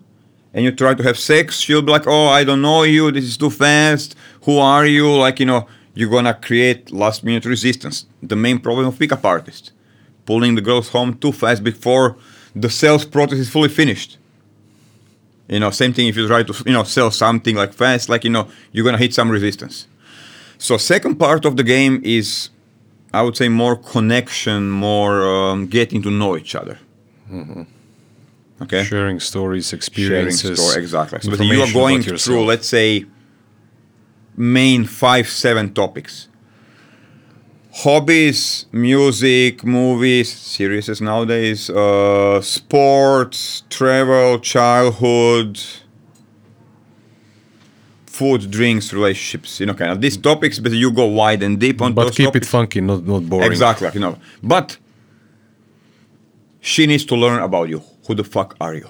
and you try to have sex, she'll be like, "Oh, I don't know you. This is too fast. Who are you?" Like you know, you're gonna create last minute resistance. The main problem of pickup artists, pulling the girls home too fast before the sales process is fully finished. You know, same thing if you try to you know sell something like fast, like you know, you're gonna hit some resistance. So second part of the game is, I would say, more connection, more um, getting to know each other. Okay. Sharing stories, sharing experiences. story exactly. So basically you are going through, let's say, main five seven topics: hobbies, music, movies, series nowadays, uh, sports, travel, childhood, food, drinks, relationships. You know, kind of these topics, but you go wide and deep on topics. But keep topics. it funky, not not boring. Exactly, you know. But she needs to learn about you. Who the fuck are you?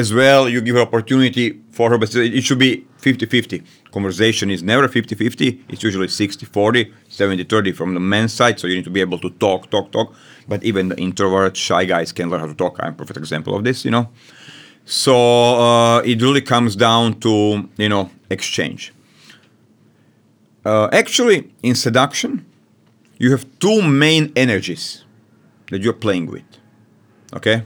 As well, you give her opportunity for her, but it should be 50-50. Conversation is never 50-50. It's usually 60-40, 70-30 from the men's side. So you need to be able to talk, talk, talk. But even the introvert, shy guys can learn how to talk. I'm a perfect example of this, you know. So uh, it really comes down to, you know, exchange. Uh, actually, in seduction, you have two main energies that you're playing with. Okay?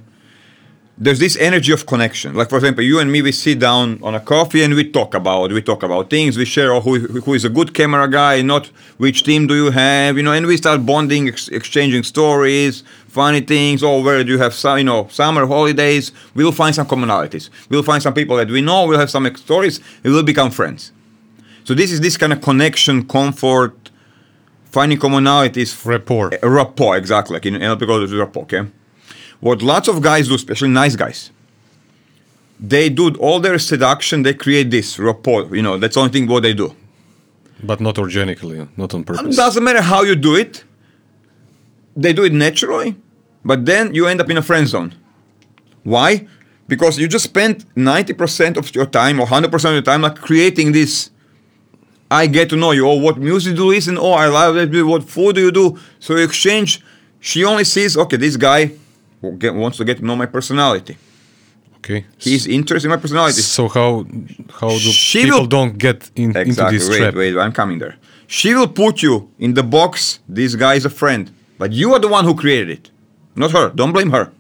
There's this energy of connection. Like for example, you and me, we sit down on a coffee and we talk about we talk about things. We share oh, who, who is a good camera guy, not which team do you have, you know. And we start bonding, ex- exchanging stories, funny things. Oh, where do you have some, you know, summer holidays? We'll find some commonalities. We'll find some people that we know. We'll have some ex- stories. And we'll become friends. So this is this kind of connection, comfort, finding commonalities, Rapport. rapport, exactly. Like in NLP rapport, okay? What lots of guys do, especially nice guys, they do all their seduction, they create this rapport. You know, that's the only thing what they do. But not organically, not on purpose. It doesn't matter how you do it, they do it naturally, but then you end up in a friend zone. Why? Because you just spent 90% of your time or 100% of your time like creating this. I get to know you. Oh, what music do you listen? Oh, I love it. What food do you do? So you exchange. She only sees, okay, this guy get, wants to get to know my personality. Okay. He's interested in my personality. So how how do She people will- don't get in, into this Wait, trap? wait, I'm coming there. She will put you in the box. This guy is a friend, but you are the one who created it, not her. Don't blame her,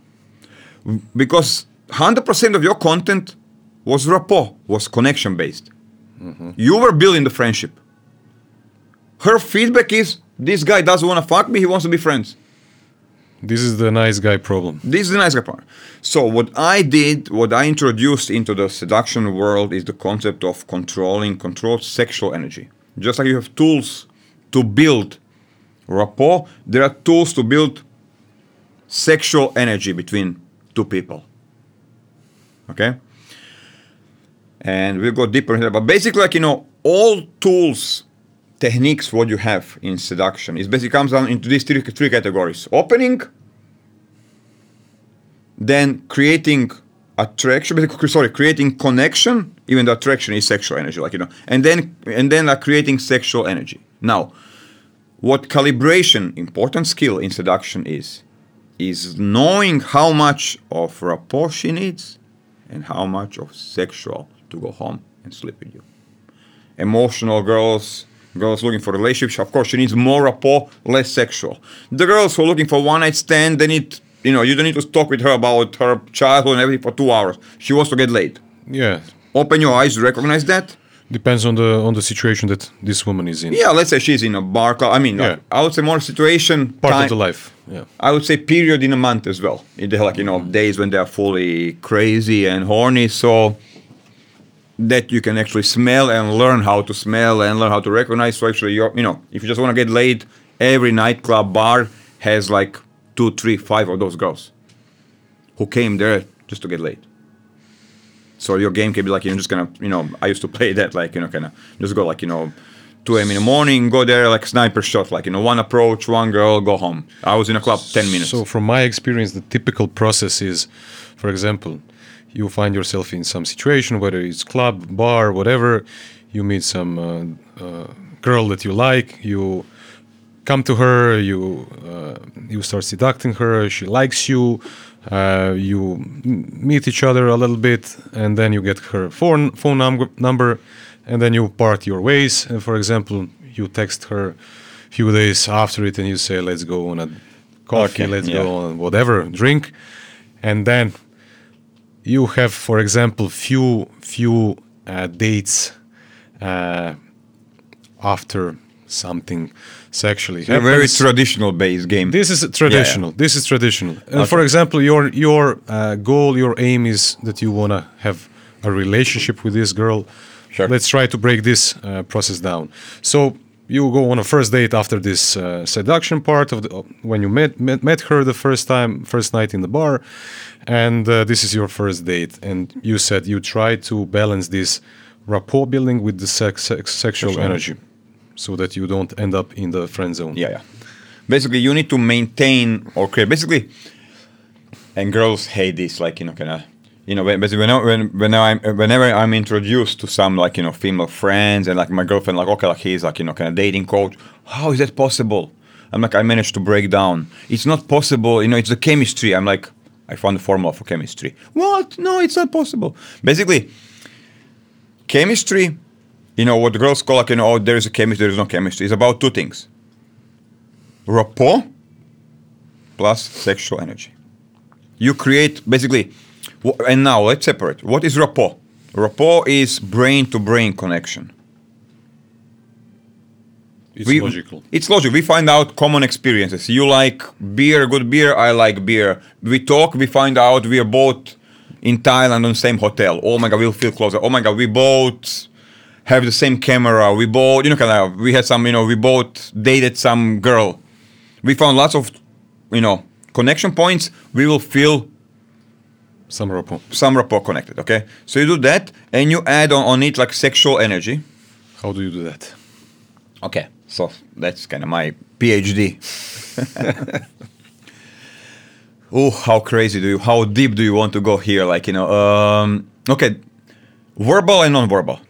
because 100% of your content was rapport, was connection based. Mm-hmm. You were building the friendship. Her feedback is this guy doesn't want to fuck me. He wants to be friends. This is the nice guy problem. This is the nice guy part. So what I did, what I introduced into the seduction world is the concept of controlling, controlled sexual energy. Just like you have tools to build rapport, there are tools to build sexual energy between two people. Okay? And we'll go deeper into that. But basically, like, you know, all tools, techniques, what you have in seduction. Is basically comes down into these three, three categories. Opening, then creating attraction basically, sorry creating connection even the attraction is sexual energy like you know and then and then uh, creating sexual energy. Now what calibration important skill in seduction is is knowing how much of rapport she needs and how much of sexual to go home and sleep with you. Emotional girls girls looking for relationship of course she needs more rapport less sexual the girls who are looking for one night stand they need you know you don't need to talk with her about her childhood and everything for two hours she wants to get laid Yeah. open your eyes recognize that Depends on the on the situation that this woman is in. yeah let's say she's in a bar club i mean Yeah. i would say more situation Part time- of the life. Yeah. I would say period in a month as well. In the like you know days when they are fully crazy and horny, so that you can actually smell and learn how to smell and learn how to recognize. So actually, you know if you just want to get laid, every nightclub bar has like two, three, five of those girls who came there just to get laid. So your game can be like you're just gonna you know I used to play that like you know kind of just go like you know. 2 a.m. in the morning, go there like sniper shot, like you know, one approach, one girl, go home. I was in a club 10 minutes. So from my experience, the typical process is, for example, you find yourself in some situation, whether it's club, bar, whatever. You meet some uh, uh, girl that you like. You come to her. You uh, you start seducting her. She likes you. Uh, you meet each other a little bit, and then you get her phone phone num- number, and then you part your ways. And for example, you text her a few days after it, and you say, "Let's go on a coffee. Okay, let's yeah. go on whatever drink," and then you have, for example, few few uh, dates uh, after something sexually A very traditional based game. this is traditional. This is traditional. And for example, your your uh, goal, your aim is that you wanna have a relationship with this girl. Sure. Let's try to break this uh, process down. So you go on a first date after this uh, seduction part of the when you met, met met her the first time, first night in the bar, and uh, this is your first date. And you said you try to balance this rapport building with the sex, sex sexual Sexual energy, so that you don't end up in the friend zone. Yeah, yeah. Basically, you need to maintain or create. Basically, and girls hate this, like you know, kind of, you know, basically whenever when, when I'm whenever I'm introduced to some like you know female friends and like my girlfriend, like okay, like he's like you know kind of dating coach. How is that possible? I'm like I managed to break down. It's not possible. You know, it's the chemistry. I'm like I found the formula for chemistry. What? No, it's not possible. Basically, chemistry. You know what the girls call like you know, oh, there is a chemistry, there is no chemistry. It's about two things rapport plus sexual energy. You create basically, and now let's separate. What is rapport? Rapport is brain to brain connection. It's We- logical. It's logical. We find out common experiences. You like beer, good beer. I like beer. We talk. We find out we are both in Thailand on the same hotel. Oh my god, we'll feel closer. Oh my god, we both have the same camera. We both, you know, kind of. We had some, you know, we both dated some girl. We found lots of, you know, connection points. We will feel Some rapport. some rapport connected. Okay, so you do that, and you add on, on it like sexual energy. How do you do that? Okay, so that's kind of my PhD. oh, how crazy do you? How deep do you want to go here? Like you know, um, okay, verbal and non-verbal.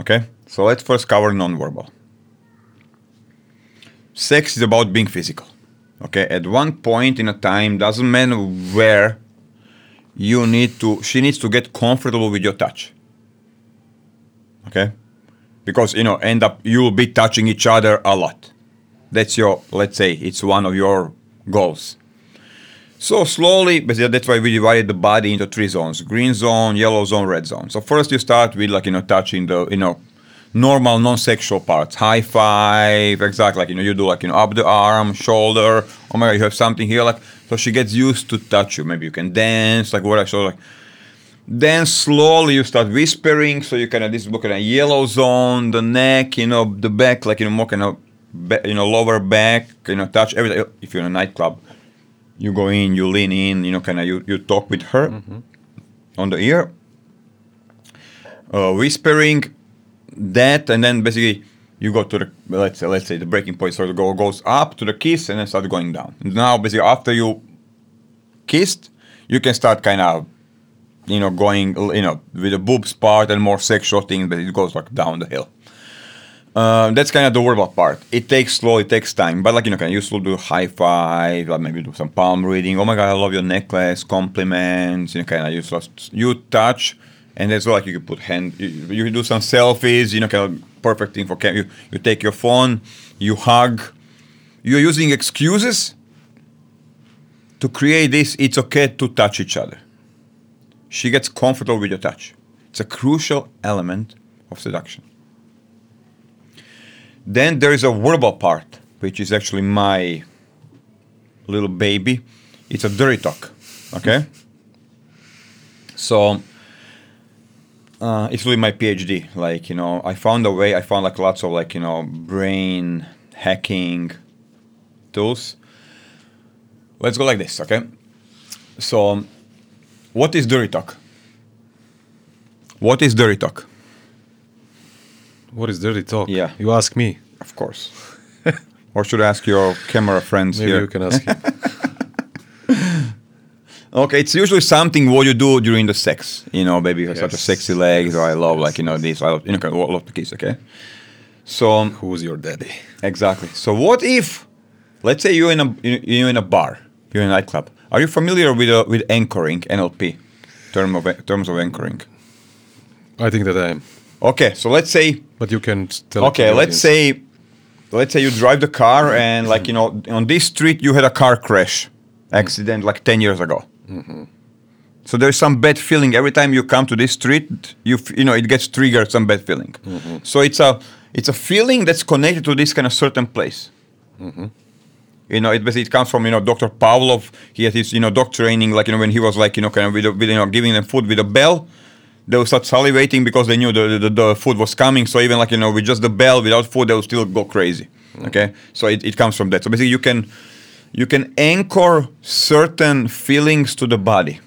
Okay, so let's first cover non-verbal. Sex is about being physical. Okay, at one point in a time, doesn't matter where, you need to. She needs to get comfortable with your touch. Okay because you know end up you'll be touching each other a lot that's your let's say it's one of your goals so slowly but that's why we divided the body into three zones green zone yellow zone red zone so first you start with like you know touching the you know normal non-sexual parts. High five exactly like you know you do like you know up the arm shoulder. Oh my god you have something here like so she gets used to touch you. Maybe you can dance like what i saw like then slowly you start whispering, so you kind of this look at a yellow zone, the neck, you know, the back, like you know, more kind of, you know, lower back, you know, touch everything. If you're in a nightclub, you go in, you lean in, you know, kind of you you talk with her on the ear, uh, whispering that, and then basically you go to the let's say let's say the breaking point sort of go goes up to the kiss and then start going down. Now basically after you kissed, you can start kind of you know, going, you know, with the boobs part and more sexual things, but it goes like down the hill. Uh, that's kind of the verbal part. It takes slow, it takes time, but like you know, can you still do high five, like maybe do some palm reading. Oh my god, I love your necklace, compliments. You know, kind of you you touch, and that's like you can put hand. You, you do some selfies. You know, kind of perfect thing for cam. You you take your phone, you hug. You're using excuses to create this. It's okay to touch each other she gets comfortable with your touch. It's a crucial element of seduction. Then there is a verbal part, which is actually my little baby. It's a dirty talk. Okay? So uh, it's really my PhD. Like, you know, I found a way, I found like lots of like, you know, brain hacking tools. Let's go like this, okay? So what is dirty talk? What is dirty talk? What is dirty talk? Yeah. You ask me. Of course. or should I ask your camera friends Maybe here? you can ask him. Okay, it's usually something what you do during the sex. You know, baby, you have such a Yes. sexy legs, or I love like you know this. I love you know I love the kiss. Okay, so Who's your daddy? exactly. So what if, let's say you're in a you- you're in a bar, you're in a nightclub. Are you familiar with uh, with anchoring NLP, term of terms of anchoring? I think that I am. Okay, so let's say But you can tell. okay let's say let's say you drive the car and like you know on this street you had a car crash accident like 10 years ago Mm-hmm. So there's some bad feeling every time you come to this street. You f- you know it gets triggered some bad feeling. Mm-hmm. So it's a it's a feeling that's connected to this kind of certain place. Mm-hmm. You know, it basically it comes from you know Dr. Pavlov. He had his you know dog training, like you know when he was like you know kind of with, with you know giving them food with a bell. They would start salivating because they knew the, the, the food was coming. So even like you know with just the bell without food, they would still go crazy. Mm. Okay, so it, it comes from that. So basically, you can you can anchor certain feelings to the body.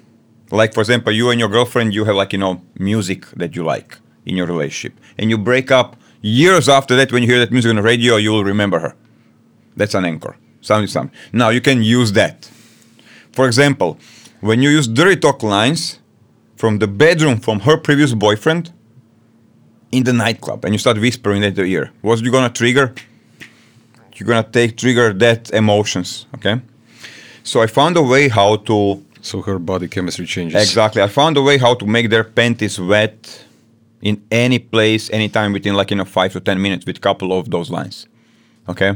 Like for example, you and your girlfriend, you have like you know music that you like in your relationship, and you break up years after that. When you hear that music on the radio, you will remember her. That's an anchor. Something, something. Now you can use that. For example, when you use dirty talk lines from the bedroom from her previous boyfriend in the nightclub, and you start whispering at the ear, what's you gonna trigger? You're gonna take trigger that emotions. Okay. So I found a way how to So her body chemistry changes. Exactly. I found a way how to make their panties wet in any place, anytime within like you know five to ten minutes with couple of those lines. Okay,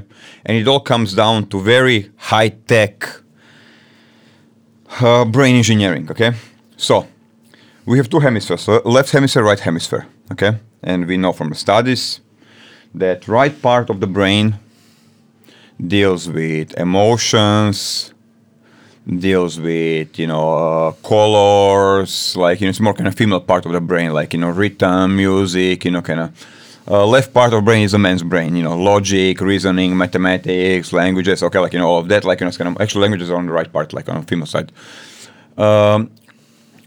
and it all comes down to very high tech uh, brain engineering. Okay, so we have two hemispheres: so left hemisphere, right hemisphere. Okay, and we know from the studies that right part of the brain deals with emotions, deals with you know uh, colors like you know it's more kind of female part of the brain like you know rhythm music you know kind of uh, left part of brain is a man's brain you know logic reasoning mathematics languages okay like you know all of that like you know it's kind of actual languages are on the right part like on the female side. Um,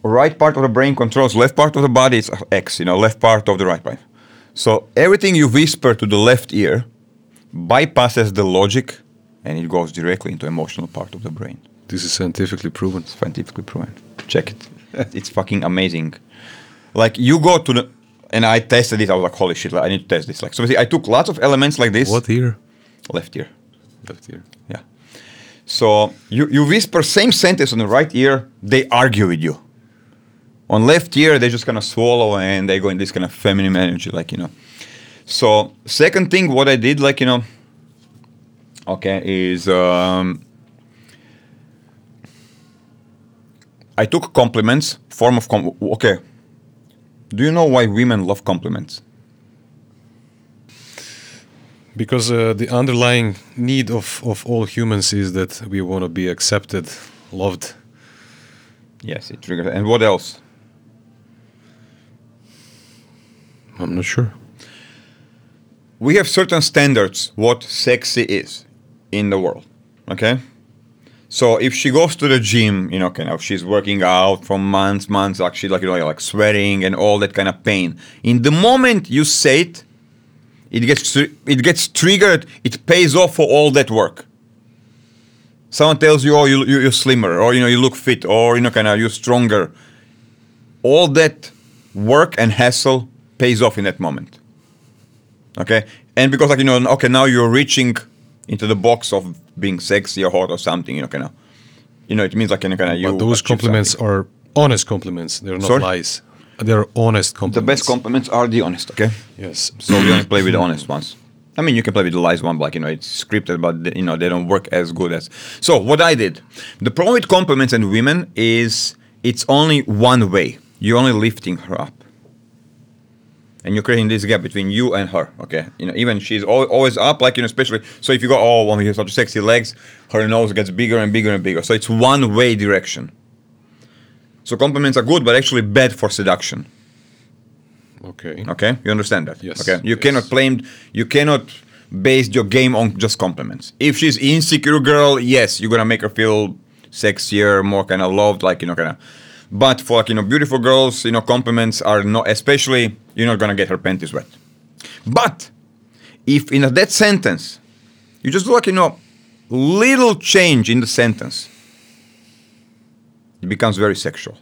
right part of the brain controls left part of the body it's x you know left part of the right brain so everything you whisper to the left ear bypasses the logic and it goes directly into emotional part of the brain This is scientifically proven. scientifically proven. Check it. it's fucking amazing. Like you go to the and I tested it. I was like, holy shit! Like, I need to test this. Like, so I took lots of elements like this. What ear? Left ear. Left ear. Yeah. So you you whisper same sentence on the right ear, they argue with you. On left ear, they just kind of swallow and they go in this kind of feminine energy, like you know. So second thing, what I did, like you know, okay, is um, I took compliments, form of com- okay. Do you know why women love compliments? Because uh, the underlying need of, of all humans is that we want to be accepted, loved. Yes, it triggers. And what else? I'm not sure. We have certain standards what sexy is in the world okay? So if she goes to the gym you know kind of she's working out for months months like she's like you know like sweating and all that kind of pain. In the moment you say it it gets it gets triggered it pays off for all that work. Someone tells you oh you, you, you're slimmer or you know you look fit or you know kind of you're stronger. All that work and hassle pays off in that moment okay and because like you know okay now you're reaching into the box of being sexy or hot or something you know kind of you know it means like you know kind of you But those compliments something. are honest compliments. They're not Sorry? lies. They're honest compliments. the best compliments are the honest okay Yes. so we only play with the honest ones I mean, you can play with the lies one, but like, you know, it's scripted, but they- you know they don't work as good as. So what I did, the problem with compliments and women is it's only one way. You're only lifting her up, and you're creating this gap between you and her. Okay, you know, even she's al- always up, like you know, especially. So if you go, oh, well, you have such sexy legs, her nose gets bigger and bigger and bigger. So it's one way direction. So compliments are good, but actually bad for seduction. Okay. Okay, you understand that? Yes, Okay, you yes. cannot claim, you cannot base your game on just compliments. If she's insecure girl, yes, you're gonna make her feel sexier, more kind of loved, like you know, kind of. But for like you know, beautiful girls, you know, compliments are not, especially you're not gonna get her panties wet. But if in a that sentence, you just do like you know, little change in the sentence, it becomes very sexual,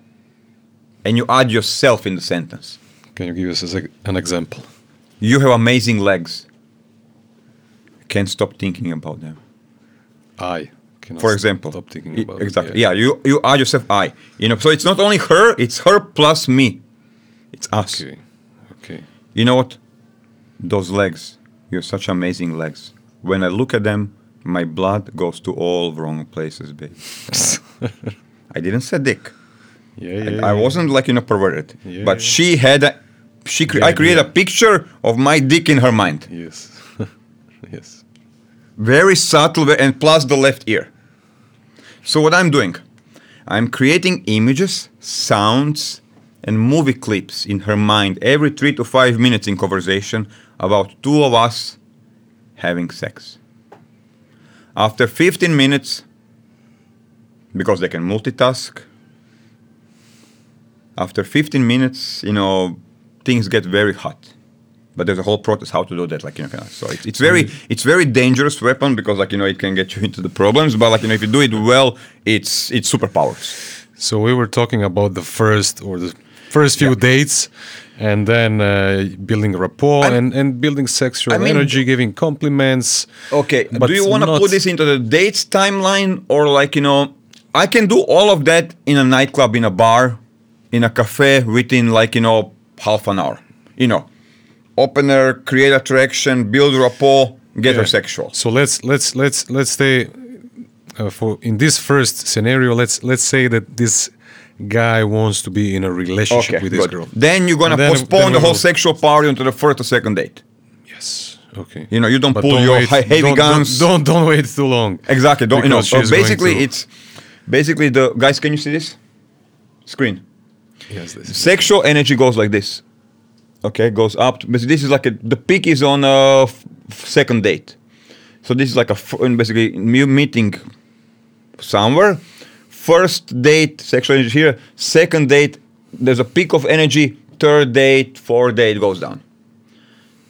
and you add yourself in the sentence. Can you give us an example? You have amazing legs. Can't stop thinking about them. I. Cannot For example, Stop thinking about it, exactly. Yeah. you you are yourself. I. You know, so it's not only her. It's her plus me. It's us. Okay. You know what? Those legs. You have such amazing legs. When I look at them, my blood goes to all wrong places, babe. I didn't say dick. Yeah, yeah, I yeah. wasn't like you know perverted, Yeah, but yeah. she had a, she cre- I created yeah. a picture of my dick in her mind, Yes. yes. very subtle, and plus the left ear. So what I'm doing, I'm creating images, sounds, and movie clips in her mind every three to five minutes in conversation about two of us having sex. After 15 minutes, because they can multitask, after 15 minutes, you know, things get very hot. But there's a whole process how to do that, like you know. So it's, it's very mm-hmm. it's very dangerous weapon because like you know it can get you into the problems. But like you know, if you do it well, it's it's superpowers. So we were talking about the first or the first few dates, and then uh, building rapport I'm- and, and building sexual I mean- energy, giving compliments. Okay, But do you want to put this into the dates timeline or like you know, I can do all of that in a nightclub, in a bar, in a cafe within like you know half an hour. You know, opener, create attraction, build rapport, get her sexual. So let's let's let's let's stay uh, for in this first scenario. Let's let's say that this guy wants to be in a relationship Okay, with this good. girl. Then you're gonna then- postpone then the whole sexual party until the first or second date. Yes. Okay. You know, you don't But pull your wait, heavy don't, don't- guns. Don't, don't wait too long. Exactly. Don't you know? So basically, it's basically the guys. Can you see this screen? Yes. This is Sexual energy goes like this. Okay, goes up. to- but this is like a, the peak is on a f- second date. So this is like a f- basically meeting somewhere. First date, sexual energy here. Second date, there's a peak of energy. Third date, fourth date goes down.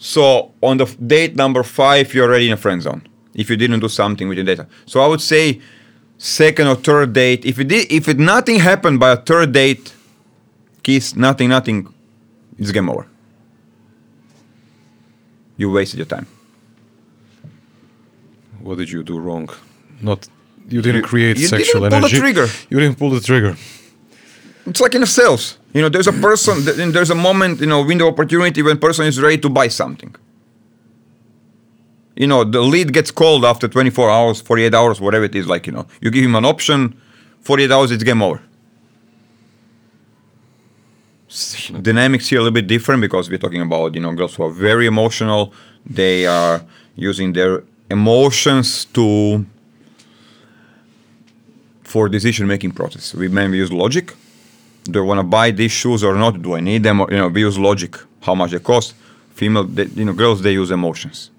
So on the date number five, you're already in a friend zone. If you didn't do something with your data, so I would say second or third date. If it did, if it nothing happened by a third date, kiss, nothing, nothing, it's game over. You wasted your time. what did you do wrong? Not you didn't create you didn't sexual pull the trigger. You didn't pull the trigger. It's like in the sales. You know, there's a person, there's a moment, you know, window opportunity when person is ready to buy something. You know, the lead gets called after 24 hours, 48 hours, whatever it is. Like, you know, you give him an option, 48 hours, it's game over. Dynamics here a little bit different because we're talking about, you know, girls who are very emotional. They are using their emotions to for decision making process. We mainly use logic. Do I want to buy these shoes or not? Do I need them? Or, you know, we use logic. How much they cost? Female, they, you know, girls they use emotions.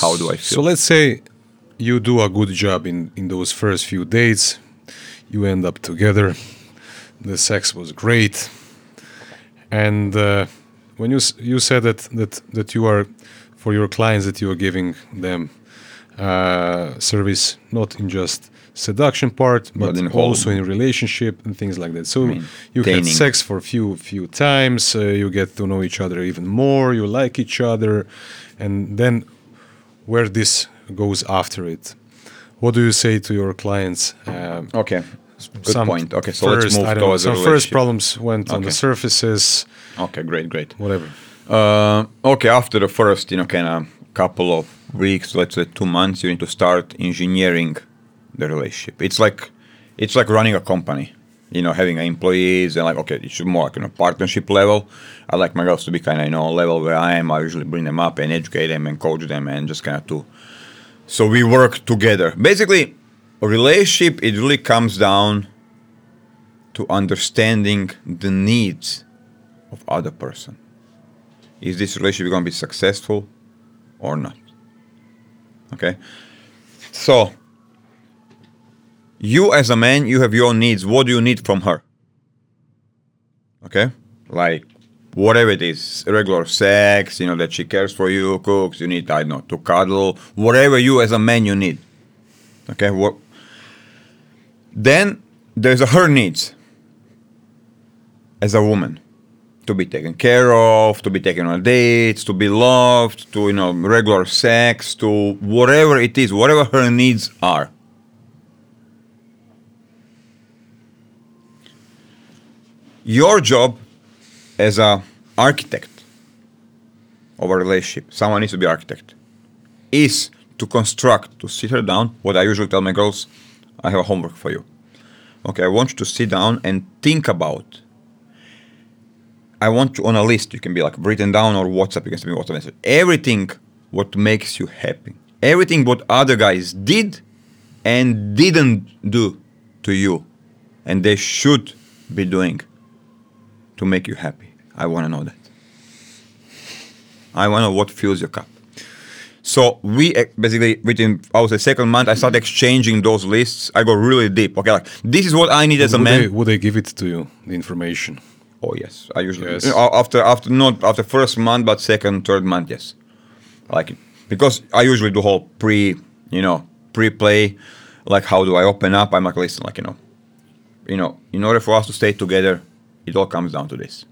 How do I feel? So let's say you do a good job in in those first few dates. You end up together. The sex was great, and uh, when you you said that that that you are for your clients that you are giving them uh, service not in just seduction part but, But in also in relationship and things like that. So mean, you had sex for a few few times uh, you get to know each other even more you like each other and then where this goes after it. What do you say to your clients um, okay, good some point. Okay, so first, let's move I know, towards the some first problems went on the surfaces. Okay, great, great. whatever. Uh, okay, after the first, you know, kind of couple of weeks, let's say two months, you need to start engineering the relationship. It's like it's like running a company. You know, having employees and like okay, it should more like you know partnership level. I like my girls to be kind of you know level where I am. I usually bring them up and educate them and coach them and just kind of to. So we work together. Basically, a relationship it really comes down to understanding the needs of other person is this relationship going to be successful or not okay so you as a man you have your needs. What do you need from her? Okay? Like whatever it is. Regular sex you know that she cares for you cooks you need i don't know to cuddle. Whatever you as a man you need. Okay? What then there's her needs. As a woman. To be taken care of, to be taken on dates, to be loved, to you know regular sex, to whatever it is, whatever her needs are. Your job as a architect of a relationship, someone needs to be architect, is to construct, to sit her down. What I usually tell my girls, I have a homework for you. okay, I want you to sit down and think about. I want you on a list. You can be like written down or WhatsApp. You can send me WhatsApp message. Everything what makes you happy. Everything what other guys did and didn't do to you, and they should be doing to make you happy. I want to know that. I want to know what fills your cup. So we eh, basically within I would say second month I started exchanging those lists. I go really deep. Okay, like this is what I need as a man. they, would they give it to you, the information? Oh yes, I usually Yes. After after not after first month but second third month yes, I like it because I usually do whole pre you know pre play like how do I open up I'm like listen like you know you know in order for us to stay together it all comes down to this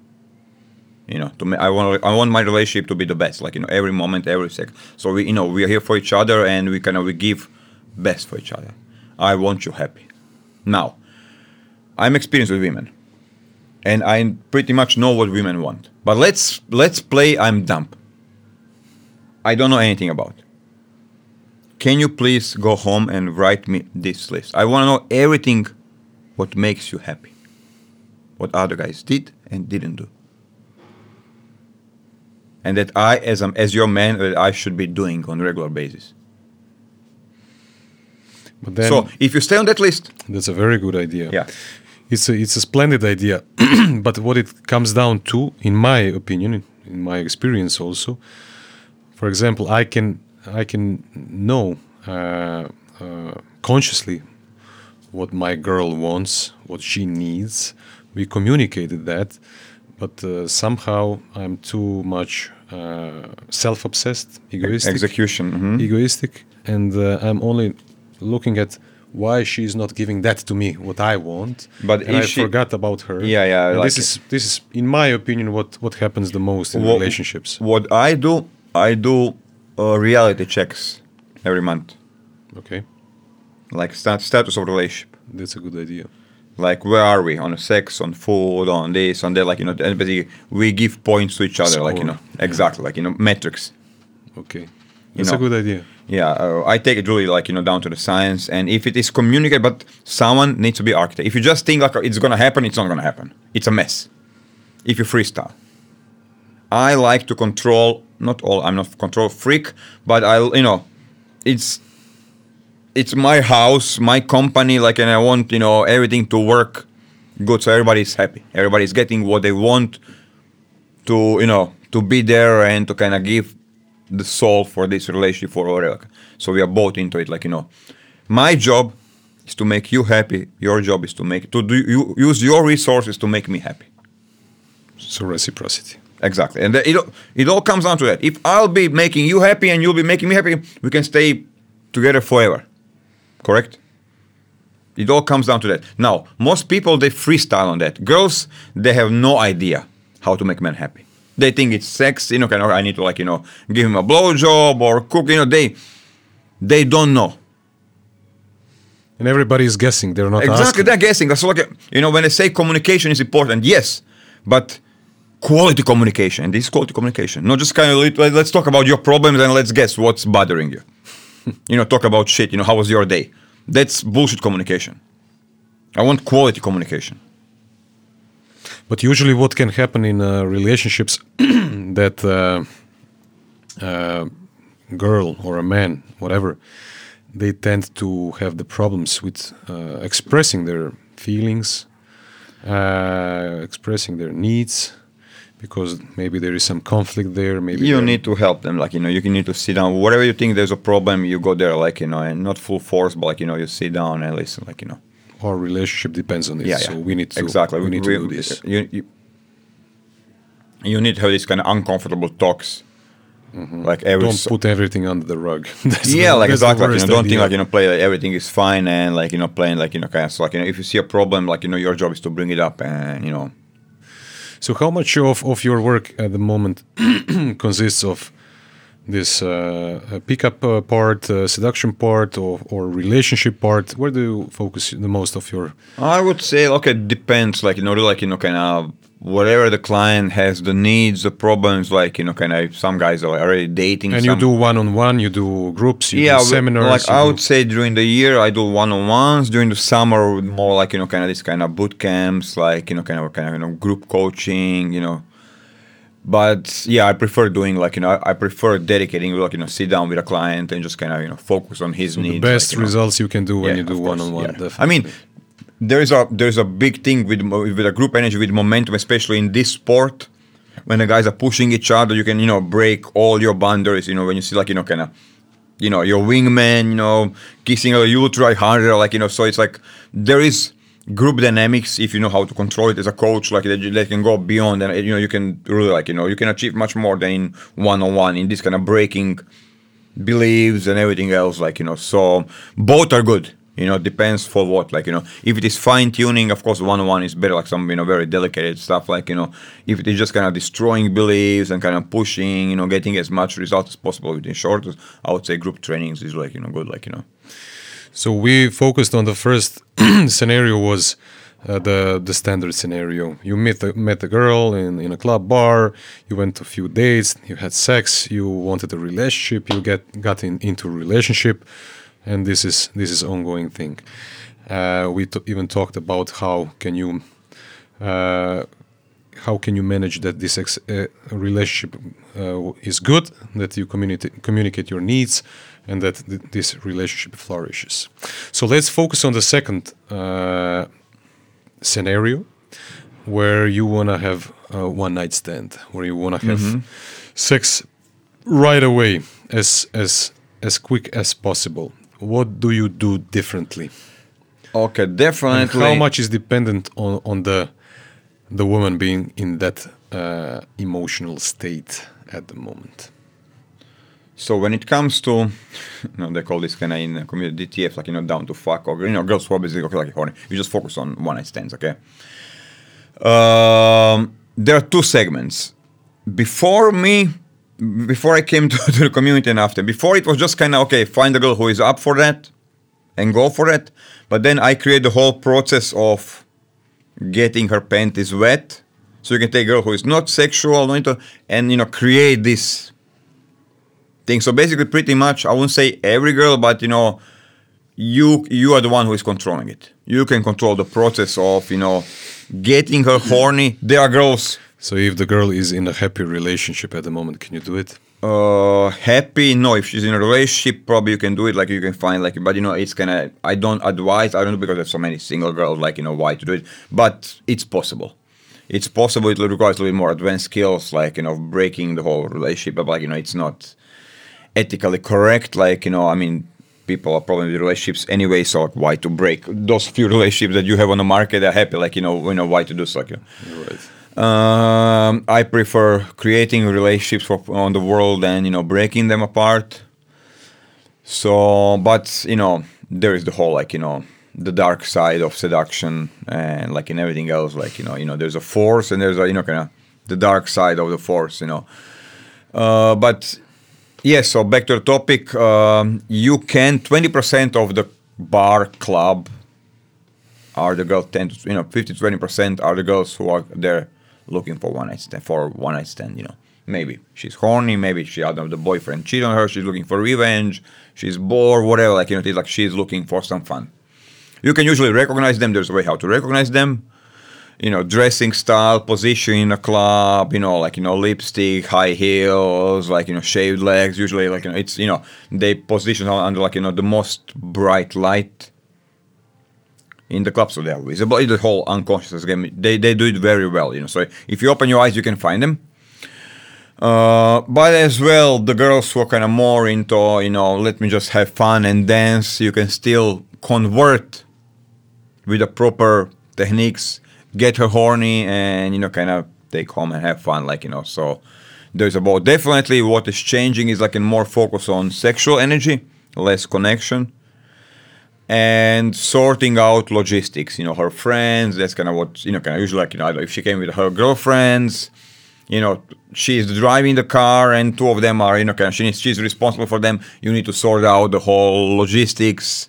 you know to me I want I want my relationship to be the best like you know every moment every second so we you know we are here for each other and we kind of we give best for each other I want you happy now I'm experienced with women and I pretty much know what women want. But let's let's play I'm dumb. I don't know anything about. Can you please go home and write me this list? I want to know everything what makes you happy. What other guys did and didn't do. And that I as a, as your man that I should be doing on a regular basis. But then so if you stay on that list, that's a very good idea. yeah. It's a, it's a splendid idea, but what it comes down to, in my opinion, in my experience also, for example, I can I can know uh, uh, consciously what my girl wants, what she needs. We communicated that, but uh, somehow I'm too much uh, self-obsessed, egoistic Execution. mhm. egoistic and uh, i'm only looking at why she's not giving that to me what i want But and i she- forgot about her Yeah, yeah, like this is this is in my opinion what what happens the most in Wha- relationships What I do, I do uh, reality checks every month, okay like stat- status of relationship. that's a good idea Like where are we on sex, on food, on this, on that? Like you know, basically we give points to each other. Like you Score. know, exactly. Like you know, metrics. okay that's know. a good idea Yeah, uh, I take it really like you know down to the science, and if it is communicated, but someone needs to be architect. If you just think like it's gonna happen, it's not gonna happen. It's a mess. If you freestyle, I like to control. Not all. I'm not control freak, but I you know, it's it's my house, my company. Like, and I want you know everything to work good, so everybody's happy. Everybody's getting what they want to you know to be there and to kind of give the soul for this relationship for whatever. So we are both into it. Like you know, my job is to make you happy. Your job is to make to do you use your resources to make me happy. so reciprocity Exactly, and it it all comes down to that. If I'll be making you happy and you'll be making me happy, we can stay together forever. Correct? It all comes down to that. Now, most people they freestyle on that. Girls, they have no idea how to make men happy. They think it's sex, you know, kind of I need to like, you know, give him a blowjob or cook, you know, they they don't know. and everybody is guessing they're not Exactly, asking. they're guessing. That's like you know, when I say communication is important, yes, but quality communication. This is quality communication, not just kind of let's talk about your problems and let's guess what's bothering you. you know, talk about shit. You know, how was your day? That's bullshit communication. I want quality communication. But usually, what can happen in uh, relationships that uh, uh, girl or a man, whatever, they tend to have the problems with uh, expressing their feelings, uh, expressing their needs, because maybe there is some conflict there. Maybe You need to help them. Like you know, you can need to sit down. Whatever you think there's a problem, you go there. Like you know, and not full force, but like you know, you sit down and listen. Like you know. our relationship depends on this. yeah, yeah. so we need to exactly. We need We- to do this. You, you, you need to have these kind of uncomfortable talks, like every. Don't put everything under the rug. That's yeah, the- like exactly. Like, you know, don't think like you know, play like everything is fine and like you know, playing like you know, kind of so, like you know, if you see a problem, like you know, your job is to bring it up and you know, So, how much of, of your work at the moment consists of this uh, uh, pickup uh, part, uh, seduction part, or, or relationship part? Where do you focus the most of your? I would say okay, it depends. Like you know, like you know, kind of whatever the client has, the needs, the problems. Like you know, kind of some guys are already dating. And some, you do one on one, you do groups, you yeah, do seminars. Like I do- would say during the year I do one on ones. During the summer, more like you know, kind of this kind of boot camps, like you know, kind of kind of you know, group coaching, you know. But yeah, I prefer doing like you know, I prefer dedicating like you know, sit down with a client and just kind of you know, focus on his the needs. best like, you know. results you can do when Yeah, you do one-on-one yeah. I mean, there's a there's a big thing with with a group energy with momentum, especially in this sport. When the guys are pushing each other, you can you know break all your boundaries. You know when you see like you know kind of you know your wingman, you know kissing a you will try harder, like you know. So it's like there is group dynamics if you know how to control it as a coach, like you- that can go beyond and you know you can really like you know you can achieve much more than in one on one in this kind of breaking beliefs and everything else like you know so both are good you know depends for what like you know if it is fine tuning of course one-on-one is better like some you know very delicate stuff like you know if it is just kind of destroying beliefs and kind of pushing you know getting as much results as possible within short i would say group trainings is like you know good like you know So we focused on the first scenario was uh, the the standard scenario. You met a, met a girl in, in a club bar. You went to a few dates. You had sex. You wanted a relationship. You get got in, into a relationship, and this is this is ongoing thing. Uh, we even talked about how can you uh, how can you manage that this ex- uh, relationship uh, is good, that you communicate communicate your needs, and that th- this relationship flourishes. So let's focus on the second uh, scenario, where you wanna have a one night stand, where you wanna have sex right away, as as as quick as possible. What do you do differently? okay And definitely how much is dependent on, on the the woman being in that uh, emotional state at the moment? So when it comes to, you know, they call this kind of in the community DTF, like you know, down to fuck or you know, girls who are basically okay, like horny. You just focus on one night stands, okay? Um, there are two segments. Before me, before I came to, to the community and after, before it was just kind of okay, find a girl who is up for that, and go for it. But then I create the whole process of getting her panties wet, so you can take a girl who is not sexual, not into, and you know, create this thing. So basically, pretty much, I won't say every girl, but you know, you you are the one who is controlling it. You can control the process of you know getting her horny. There are girls So if the girl is in a happy relationship at the moment, can you do it? uh happy. No, if she's in a relationship, probably you can do it. Like you can find like, but you know, it's kind of. I don't advise. I don't know because there's so many single girls. Like you know, why to do it? But it's possible. It's possible. It requires a little bit more advanced skills, like you know, breaking the whole relationship. But like you know, it's not ethically correct. Like you know, I mean, people are probably with relationships anyway. So like, why to break those few relationships that you have on the market? They're happy. Like you know, you know why to do so. Like, you know. Right. Um, I prefer creating relationships for, on the world and you know breaking them apart. So, but you know, there is the whole like you know the dark side of seduction and like in everything else. Like you know, you know, there's a force and there's a you know kind of the dark side of the force. You know, uh, but yes. So back to the topic. Um, you can twenty percent of the bar club are the girls 10 to you know 50 20 percent are the girls who are there looking for one night stand for one night stand you know. Maybe she's horny maybe she know the boyfriend cheated on her she's looking for revenge she's bored whatever like you know it's like she's looking for some fun. You can usually recognize them there's a way how to recognize them. You know dressing style position in a club you know like you know lipstick high heels like you know shaved legs usually like you know it's you know they position under like you know the most bright light in the club, so they are visible. It's the whole unconscious game. They they do it very well, you know. So if you open your eyes, you can find them. Uh, but as well, the girls who are kind of more into, you know, let me just have fun and dance. You can still convert with the proper techniques, get her horny, and you know, kind of take home and have fun, like you know. So there's about definitely what is changing is like a more focus on sexual energy, less connection and sorting out logistics. You know, her friends. That's kind of what you know. Kind of usually like you know, I don't know, if she came with her girlfriends, you know, she's driving the car, and two of them are you know, kind of she needs, she's responsible for them. You need to sort out the whole logistics,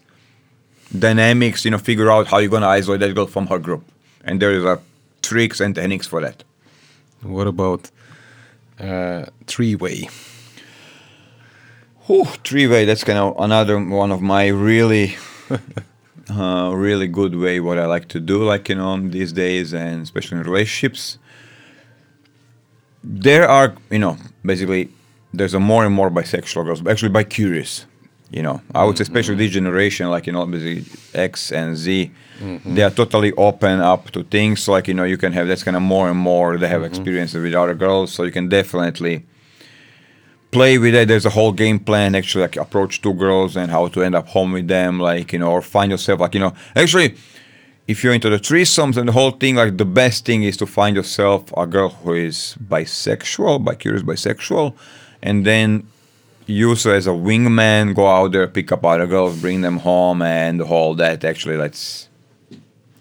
dynamics. You know, figure out how you're gonna isolate that girl from her group. And there is a tricks and techniques for that. What about uh, three way? Whew, three way. That's kind of another one of my really, uh, really good way. What I like to do, like you know, these days, and especially in relationships. There are, you know, basically, there's a more and more bisexual girls, actually bi curious. You know, I would say, mm-hmm. especially this generation, like you know, basically X and Z, mm-hmm. they are totally open up to things. Like you know, you can have that's kind of more and more. They have mm-hmm. experiences with other girls, so you can definitely play with it. There's a whole game plan actually like approach two girls and how to end up home with them, like you know, or find yourself like you know. Actually, if you're into the threesomes and the whole thing, like the best thing is to find yourself a girl who is bisexual, bi curious bisexual, and then use her as a wingman, go out there, pick up other girls, bring them home, and all that. Actually, that's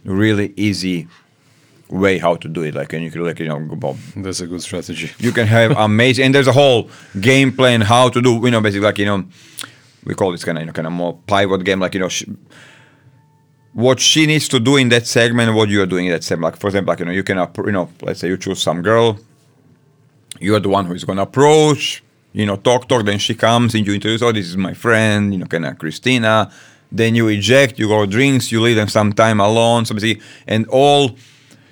really easy way how to do it. Like, and you can like you know That's a good strategy. you can have amazing and there's a whole game plan how to do you know basically like you know we call this kind of you know kind of more pivot game like you know sh- what she needs to do in that segment what you are doing in that segment like for example like you know you can you know let's say you choose some girl you are the one who is going to approach you know talk talk then she comes and you introduce oh this is my friend you know kind of christina then you eject you go drinks you leave them some time alone so basically and all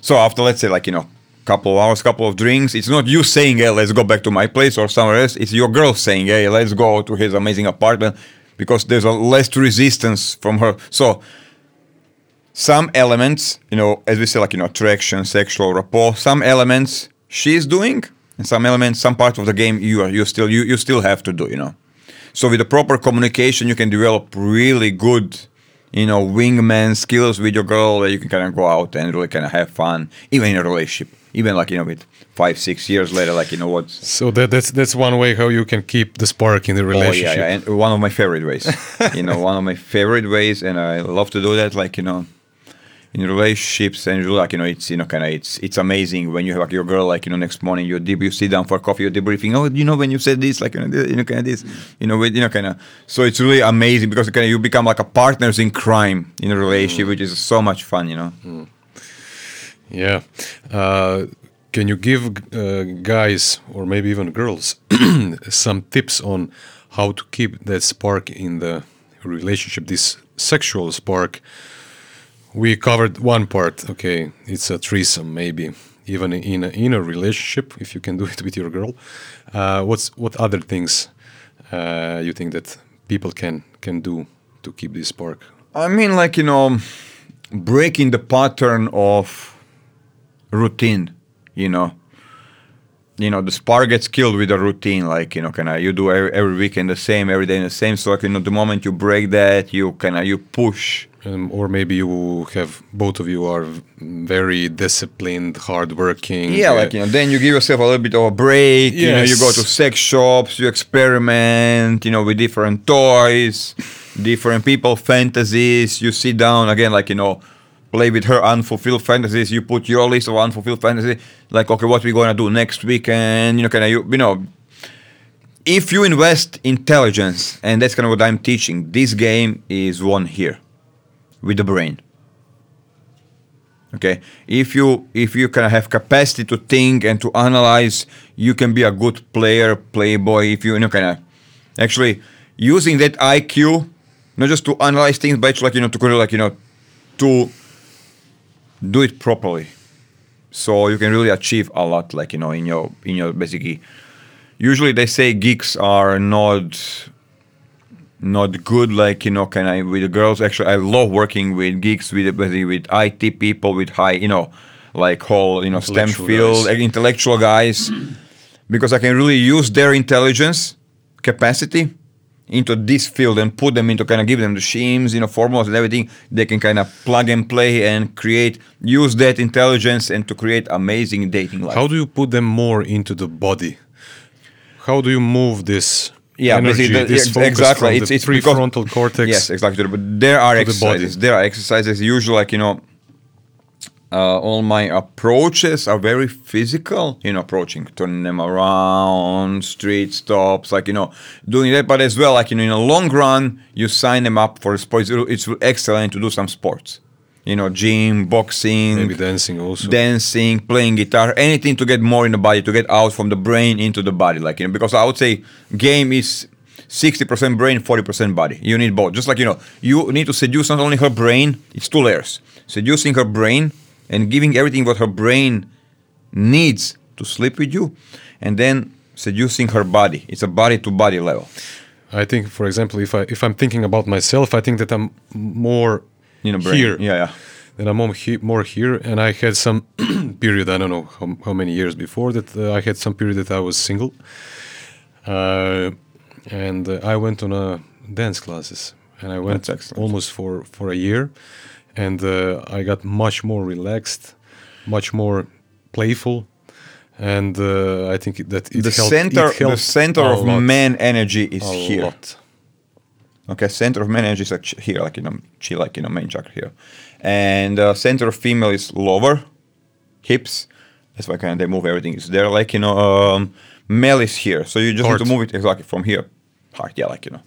so after let's say like you know a couple of hours couple of drinks it's not you saying hey let's go back to my place or somewhere else. It's your girl saying hey let's go to his amazing apartment because there's a less resistance from her. So some elements you know as we say like you know attraction sexual rapport some elements she's doing and some elements some part of the game you are you still you, you still have to do you know. So with the proper communication you can develop really good you know wingman skills with your girl that you can kind of go out and really kind of have fun even in a relationship even like you know with five six years later like you know what So that, that's that's one way how you can keep the spark in the Oh relationship. yeah, yeah, and one of my favorite ways. you know, one of my favorite ways, and I love to do that. Like you know, in relationships, and you like you know, it's you know, kind of it's it's amazing when you have like your girl, like you know, next morning you deb- you sit down for coffee, you're debriefing. Oh, you know, when you said this, like you know, this, you know, kind of this, you know, with, you know, kind of. So it's really amazing because kind of you become like a partners in crime in a relationship, which is so much fun. You know. Yeah. Uh, can you give uh, guys or maybe even girls some tips on how to keep that spark in the relationship, this sexual spark? We covered one part. Okay, it's a threesome, maybe even in a, in a relationship, if you can do it with your girl. Uh, what's what other things uh, you think that people can can do to keep this spark? I mean, like you know, breaking the pattern of routine. You know, you know, the spark gets killed with a routine. Like you know, can I you do every, every weekend the same, every day in the same. So like you know, the moment you break that, you can you push. Um, or maybe you have both of you are very disciplined, hardworking. Yeah, uh, like you know, then you give yourself a little bit of a break. You know, you go to sex shops, you experiment. You know, with different toys, different people fantasies. You sit down again, like you know, play with her unfulfilled fantasies. You put your list of unfulfilled fantasy. Like, okay, what we gonna do next weekend? You know, kind of you, you know. If you invest intelligence, and that's kind of what I'm teaching, this game is won here, with the brain. Okay? If you if you can have capacity to think and to analyze you can be a good player playboy if you, you know kind of actually using that iq not just to analyze things but like you know to kind of like you know to do it properly. So you can really achieve a lot like you know in your in your basically usually they say geeks are not not good like you know can i with the girls actually i love working with geeks with with, with it people with high you know like whole you know stem field guys. intellectual guys because i can really use their intelligence capacity into this field and put them into kind of give them the schemes you know formulas and everything they can kind of plug and play and create use that intelligence and to create amazing dating life How do you put them more into the body? How do you move this Yeah, energy, the- this yeah, exactly. It's- the it's because- prefrontal cortex? Yes, exactly. But there are to the exercises. There are exercises. Usually, like you know, uh, all my approaches are very physical. You know, approaching, turning them around, street stops, like you know, doing that. But as well, like you know, in a long run, you sign them up for sports. It's excellent to do some sports. You know, gym, boxing, Maybe dancing also. dancing, playing guitar, anything to get more in the body, to get out from the brain into the body. Like, you know, because I would say game is 60% brain, 40% body. You need both. Just like, you know, you need to seduce not only her brain, it's two layers. Seducing her brain and giving everything what her brain needs to sleep with you. And then seducing her body. It's a body to body level. I think, for example, if I if I'm thinking about myself, I think that I'm more You know, brain. here. Yeah, yeah. That I'm more, he- more here, and I had some period. I don't know how, how many years before that. Uh, I had some period that I was single, uh, and uh, I went on a dance classes, and I went almost for for a year, and uh, I got much more relaxed, much more playful, and uh, I think that it the helped, center, the center of lot, man energy is a here. lot. Okay, center of man energy is like here, like you know, chi, like you know, main chakra here, and uh, center of female is lower, hips. That's why kind of they move everything is there. Like you know, um, male is here, so you just Heart. need to move it exactly from here, heart. Yeah, like you know,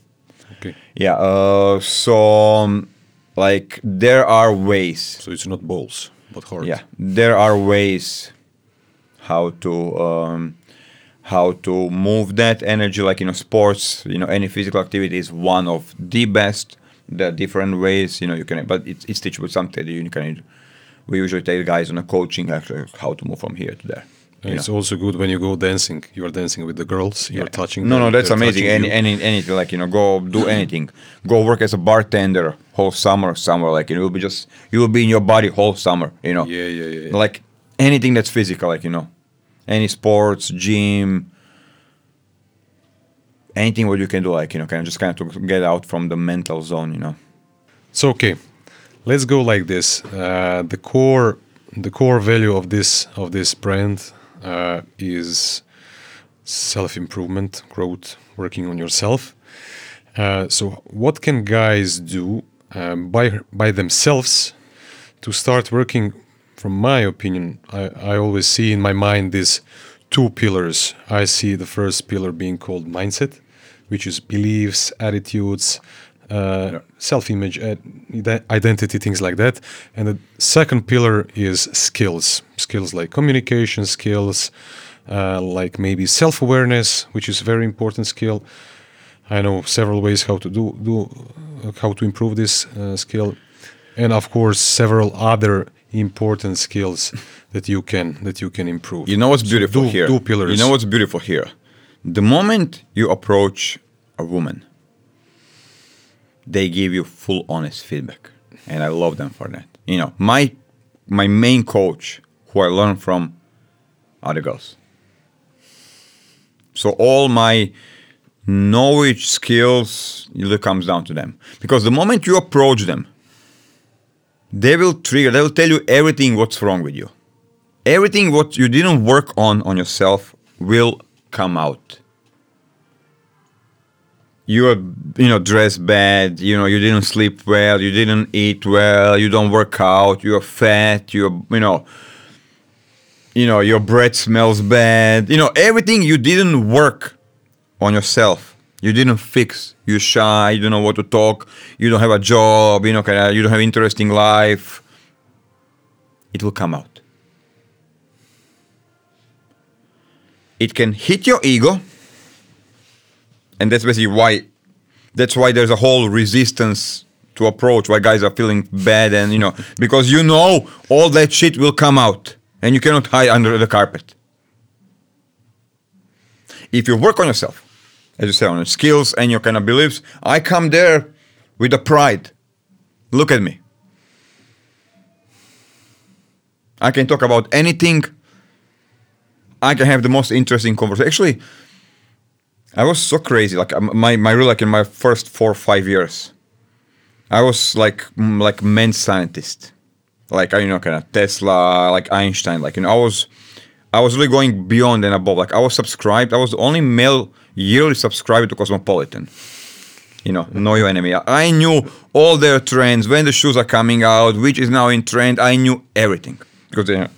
Okay, yeah. Uh, so um, like there are ways. so it's not balls, but heart. Yeah, there are ways how to um, how to move that energy, like you know, sports. You know, any physical activity is one of the best. There are different ways, you know, you can, but it's, it's teachable. Something you can. We usually take guys on a coaching actually how to move from here to there. And it's know. also good when you go dancing. You are dancing with the girls. You're touching. No, them, no, that's amazing. Any, any, anything like you know, go do anything. Go work as a bartender whole summer somewhere. Like you you'll be just you will be in your body whole summer. You know. Yeah, yeah, yeah. yeah. like anything that's physical, like you know, any sports, gym, anything what you can do, like you know, kind of just kind of to get out from the mental zone, you know. So okay, let's go like this. Uh, the core, the core value of this of this brand uh, is self improvement, growth, working on yourself. Uh, so what can guys do um, by by themselves to start working? From my opinion, I, I always see in my mind these two pillars. I see the first pillar being called mindset, which is beliefs, attitudes, uh, self-image, uh, identity, things like that. And the second pillar is skills, skills like communication skills, uh, like maybe self-awareness, which is a very important skill. I know several ways how to do do uh, how to improve this uh, skill, and of course several other important skills that you can that you can improve. You know what's So beautiful do- here? Two pillars. You know what's beautiful here? The moment you approach a woman, they give you full honest feedback. And I love them for that. You know, my my main coach who I learned from are the girls. So all my knowledge, skills, it comes down to them. Because the moment you approach them, they will trigger, they will tell you everything what's wrong with you. Everything what you didn't work on on yourself will come out. You're you know dressed bad you know you didn't sleep well you didn't eat well you don't work out you're fat you're you know you know your breath smells bad. You know everything you didn't work on yourself you didn't fix. You're shy. You don't know what to talk. You don't have a job. You know you don't have interesting life. It will come out. It can hit your ego and that's basically why that's why there's a whole resistance to approach why guys are feeling bad and you know because you know all that shit will come out and you cannot hide under the carpet. If you work on yourself as you say on your skills and your kind of beliefs i come there with a pride look at me i can talk about anything I can have the most interesting conversation. Actually, I was so crazy. Like my my real like in my first four or five years, I was like like men scientist, like you know kind of Tesla, like Einstein. Like you know I was I was really going beyond and above. Like I was subscribed. I was the only male yearly subscriber to Cosmopolitan. You know, know your enemy. I knew all their trends when the shoes are coming out, which is now in trend. I knew everything because you know,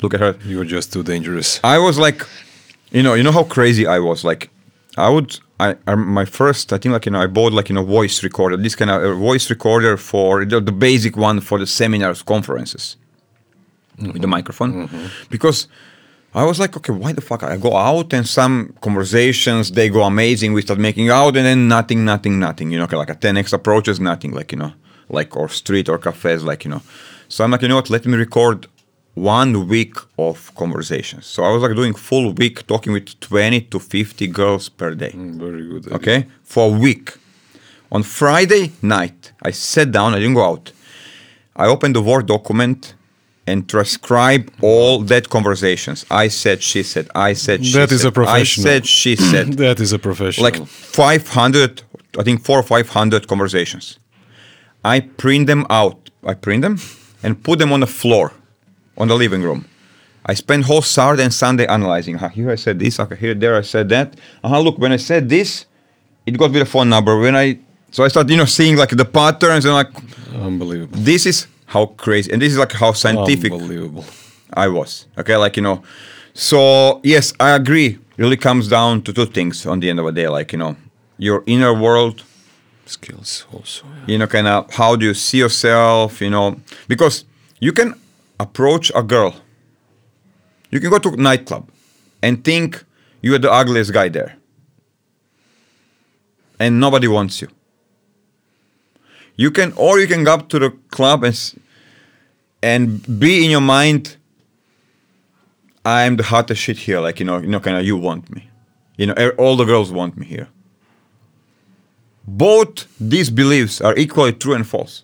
look at her. You are just too dangerous. I was like, you know, you know how crazy I was. Like, I would I, I my first I think like you know I bought like you know voice recorder this kind of a voice recorder for the, the basic one for the seminars conferences mm-hmm. with the microphone mm-hmm. because I was like okay why the fuck I go out and some conversations they go amazing we start making out and then nothing nothing nothing you know like a 10x approaches nothing like you know like or street or cafes like you know so I'm like you know what let me record one week of conversations so I was like doing full week talking with 20 to 50 girls per day mm, Very good. idea. okay, for a week. On Friday night, I sat down, I didn't go out. I opened the Word document and transcribe all that conversations. I said, she said, I said, she That is said, a professional. I said, she said. That is a professional. like 500, I think four or 500 conversations. I print them out. I print them and put them on the floor, on the living room. I spend whole Saturday and Sunday analyzing. Uh, here I said this. Okay, here, there I said that. Uh-huh, look, when I said this, it got with a phone number. When I so I started, you know, seeing like the patterns and like unbelievable. this is how crazy and this is like how scientific Unbelievable. I was. Okay, like you know. So yes, I agree. Really comes down to two things on the end of the day, like you know, your inner world Skills also. yeah. you know kind of how do you see yourself you know because you can approach a girl you can go to a nightclub and think you're the ugliest guy there and nobody wants you you can or you can go up to the club and and be in your mind i'm the hottest shit here like you know you know kind of you want me you know e- all the girls want me here both these beliefs are equally true and false.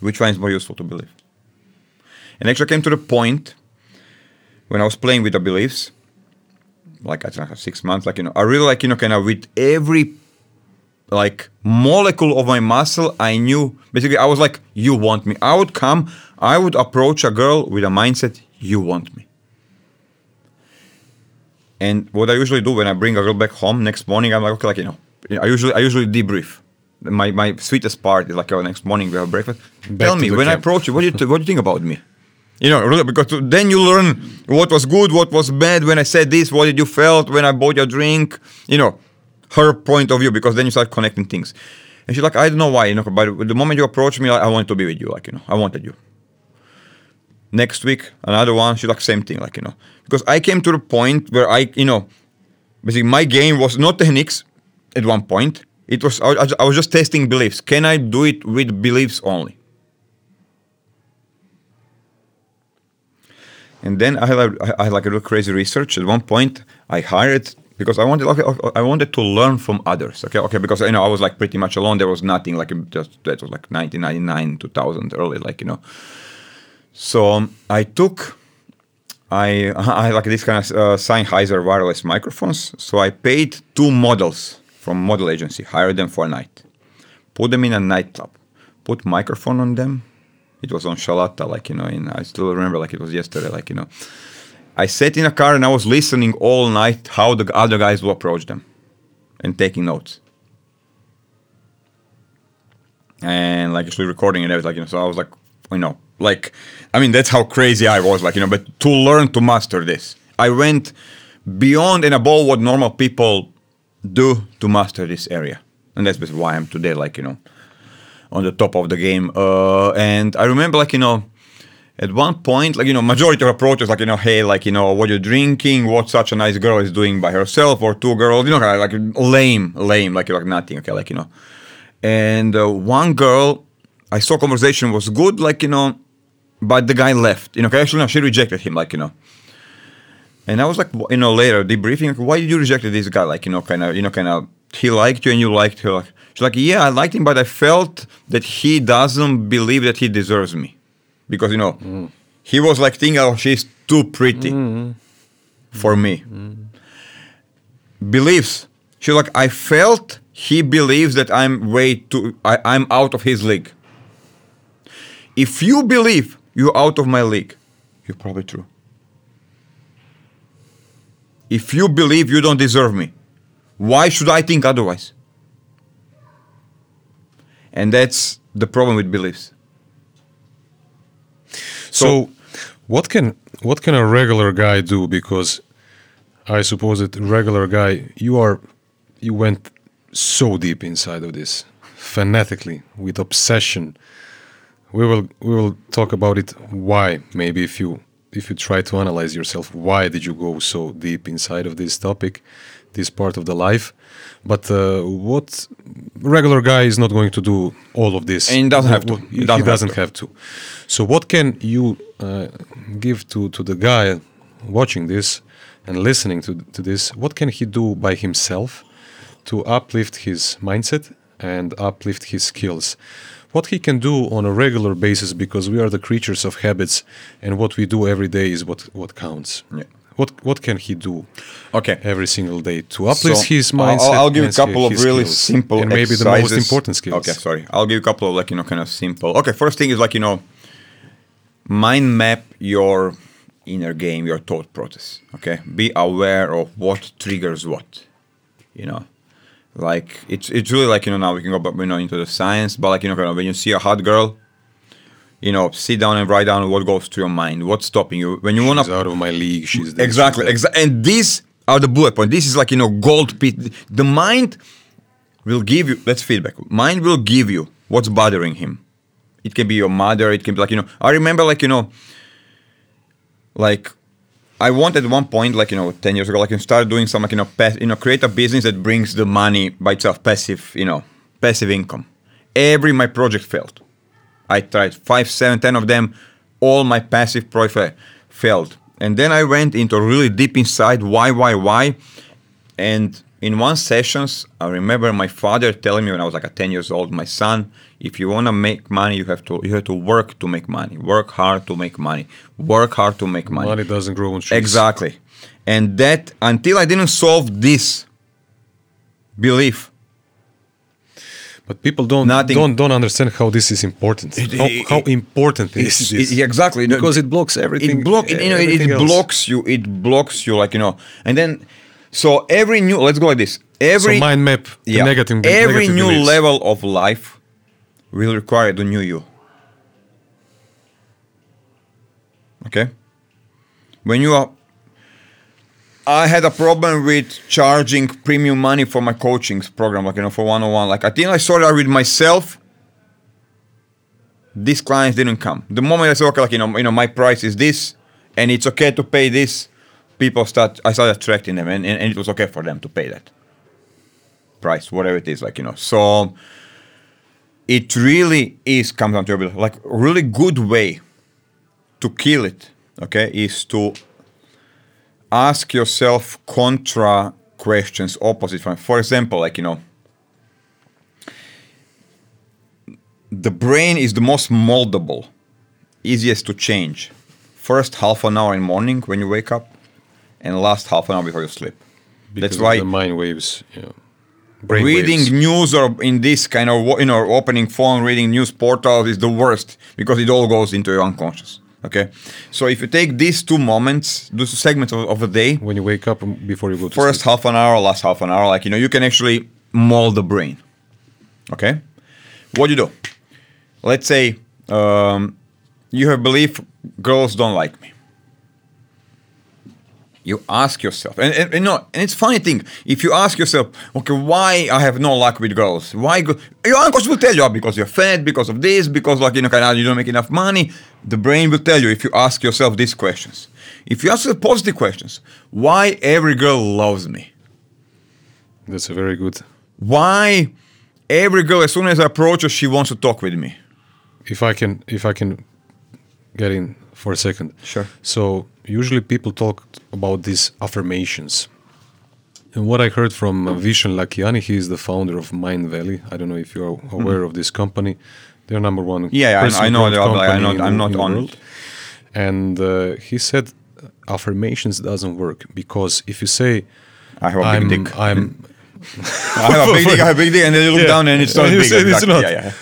Which one is more useful to believe? And actually, I came to the point when I was playing with the beliefs, like I don't know, six months, like you know, I really like you know, kind of with every like molecule of my muscle, I knew basically I was like, you want me. I would come, I would approach a girl with a mindset, you want me. And what I usually do when I bring a girl back home next morning, I'm like, okay, like you know, I usually I usually debrief. My my sweetest part is like, oh, next morning we have breakfast. Back Tell me when I approach you, what do you th- what do you think about me? You know, really, because then you learn what was good, what was bad. When I said this, what did you felt when I bought your drink? You know, her point of view, because then you start connecting things. And she's like, I don't know why, you know, but the moment you approach me, I want to be with you, like you know, I wanted you. Next week another one she's like same thing like you know. Because i came to the point where i you know basically my game was not techniques at one point. It was i, I- I was just testing beliefs. Can i do it with beliefs only? And then i had, I had like a little crazy research. At one point i hired because i wanted okay, okay, i wanted to learn from others okay okay because you know i was like pretty much alone there was nothing like just that was like 1999 2000 early like you know so um, I took, I I like this kind of uh, Sennheiser wireless microphones. So I paid two models from model agency, hired them for a night, put them in a nightclub, put microphone on them. It was on Shalata, like you know, in I still remember like it was yesterday, like you know. I sat in a car and I was listening all night how the other guys will approach them, and taking notes. and like actually recording and everything. Like, you know, so I was like, you know, like, I mean, that's how crazy I was. Like, you know, but to learn to master this, I went beyond and above what normal people do to master this area, and that's why I'm today, like, you know, on the top of the game. Uh, and I remember, like, you know. At one point, like you know, majority of approaches, like you know, hey, like you know, what you're drinking, what such a nice girl is doing by herself, or two girls, you know, kind of like lame, lame, like like nothing, okay, like you know, and uh, one girl i saw conversation was good like you know but the guy left you know 'cause actually no she rejected him like you know. And i was like you know later debriefing like, why did you reject this guy like you know kind of you know kind of he liked you and you liked her she's like yeah i liked him but i felt that he doesn't believe that he deserves me because you know he was like thinking oh she's too pretty for me beliefs. She's like, I felt he believes that I'm way too, I, I'm out of his league. If you believe you're out of my league, you're probably true. If you believe you don't deserve me, why should I think otherwise? And that's the problem with beliefs. So, what can what can a regular guy do? Because I suppose that regular guy, you are, you went so deep inside of this, fanatically with obsession. We will we will talk about it. Why? Maybe if you if you try to analyze yourself, why did you go so deep inside of this topic, this part of the life? But uh, what regular guy is not going to do all of this, And he doesn't have to. He, He he doesn't have doesn't to. have to. So what can you uh, give to to the guy watching this and listening to to this? What can he do by himself to uplift his mindset and uplift his skills? What he can do on a regular basis because we are the creatures of habits and what we do every day is what what counts. Yeah. What what can he do Okay. every single day to uplift So, his I'll- I'll, give a couple of really skills? simple and maybe the most important skills. Okay, sorry. I'll give you a couple of like you know kind of simple. Okay, first thing is like you know, mind map your inner game, your thought process. Okay, be aware of what triggers what. You know, like it's it's really like you know now we can go but you know into the science, but like you know kind of when you see a hot girl. You know, sit down and write down what goes to your mind. What's stopping you when you want She's to out of my league. She's this, exactly, she's exactly. And these are the bullet point. This is like you know gold pit. The mind will give you. That's feedback. Mind will give you what's bothering him. It can be your mother. It can be like you know. I remember like you know. Like, I wanted at one point like you know ten years ago like you start doing some like you know pass, you know create a business that brings the money by itself passive you know passive income. Every my project failed. I tried five, seven, ten of them. All my passive project failed. And then I went into really deep inside why, why, why. And in one sessions, I remember my father telling me when I was like a 10 years old, my son, if you want to make money, you have to you have to work to make money. Work hard to make money. Work hard to make money. Money doesn't grow on trees. Exactly. And that until I didn't solve this belief, But people don't Nothing- don't don't understand how this is important. It- how, it- how important is It's- this? it- exactly because it blocks everything. It block, you eh, know, it, it blocks you. It blocks you, like you know. And then, so every new, let's go like this. Every so mind map the yeah, negative. every negative new beliefs. level of life will require the new you. Okay. When you are, I had a problem with charging premium money for my coaching program, like you know, for one on one. Like I think I started out with myself. These clients didn't come. The moment I said, okay, like you know, you know, my price is this, and it's okay to pay this, people start. I started attracting them, and, and, and it was okay for them to pay that price, whatever it is, like you know. So it really is comes down to like really good way to kill it. Okay, is to ask yourself contra questions, opposite from. For example, like you know, the brain is the most moldable, easiest to change. First half an hour in morning when you wake up, and last half an hour before you sleep. Because That's why the mind waves. You know, brain reading waves. news or in this kind of you know opening phone reading news portals is the worst because it all goes into your unconscious okay? So if you take these two moments those segments of, of the day when you wake up and before you go to first sleep. half an hour last half an hour like you know you can actually mold the brain. Okay? What do you do? Let's say um, you have belief girls don't like me you ask yourself. And, and, and no and it's funny thing if you ask yourself okay why i have no luck with girls? Why go-? your unconscious will tell you "Oh, because you're fat because of this because like you know kind of you don't make enough money. The brain will tell you if you ask yourself these questions. If you ask the positive questions why every girl loves me? That's a very good. why every girl as soon as i approach her she wants to talk with me? If I can, if I can get in for a second. Sure. So usually people talk about these affirmations. And what I heard from Vishen Lakhiani, he is the founder of Mindvalley. I don't know if you're aware of this company. They're number one. Yeah, I know- I know growth they are, but I'm not- I'm not on it. And uh, he said affirmations doesn't work because if you say i have a I'm, big dick I'm i have a big dick i have a big dick and then you look Yeah. down and it's not And big say it's exactly. not. Yeah, yeah.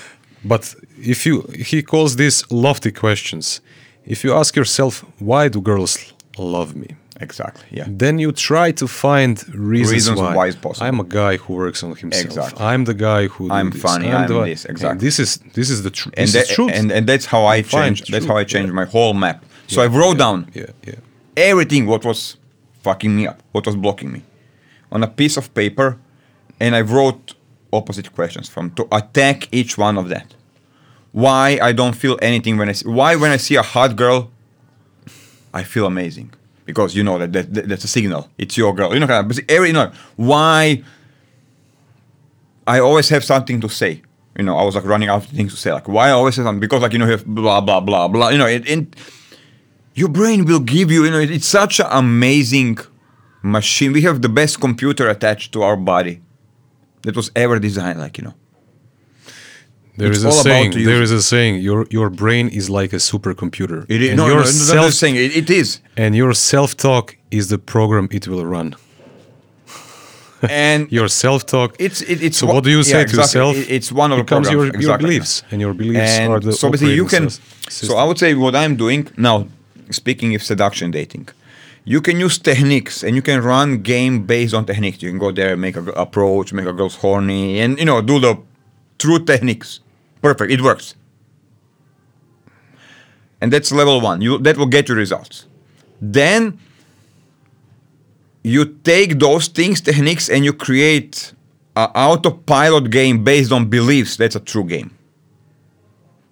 But if you, he calls these lofty questions. If you ask yourself, why do girls love me? exactly yeah Then you try to find reasons, Reasons why. why it's possible. I'm a guy who works on himself. Exactly. I'm the guy who. I'm this. funny, the I'm one- this, and exactly. This is this is the truth. and that, is truth. and and that's how I Fine, changed. That's how I truth, changed yeah. my whole map. So I wrote down yeah, yeah. everything what was fucking me up? What was blocking me? On a piece of paper, and I wrote opposite questions from to attack each one of that. Why I don't feel anything when I see, why when I see a hot girl, I feel amazing because you know that, that, that that's a signal. It's your girl. You know, kind of, every you know why. I always have something to say. You know, I was like running out of things to say. Like, why I always have something? Because like you know, you have blah blah blah blah. You know, it, it your brain will give you. You know, it, it's such an amazing machine. We have the best computer attached to our body that was ever designed. Like you know, There is a saying. There is a saying. Your your brain is like a supercomputer. it is and no, no, your no, no, self I'm saying it, it is. and your self talk is the program it will run. And Your self talk. it's it, it's So one- what do you say yeah, to exactly. yourself? It- it's one of the becomes your, programs, your exactly. beliefs, and your beliefs and are the so basically you can sys- so i would say what i'm doing now speaking of seduction dating you can use techniques and you can run game based on techniques you can go there make a g- approach make a girl's horny and you know do the true techniques perfect it works and that's level one you that will get you results then you take those things techniques and you create an autopilot game based on beliefs that's a true game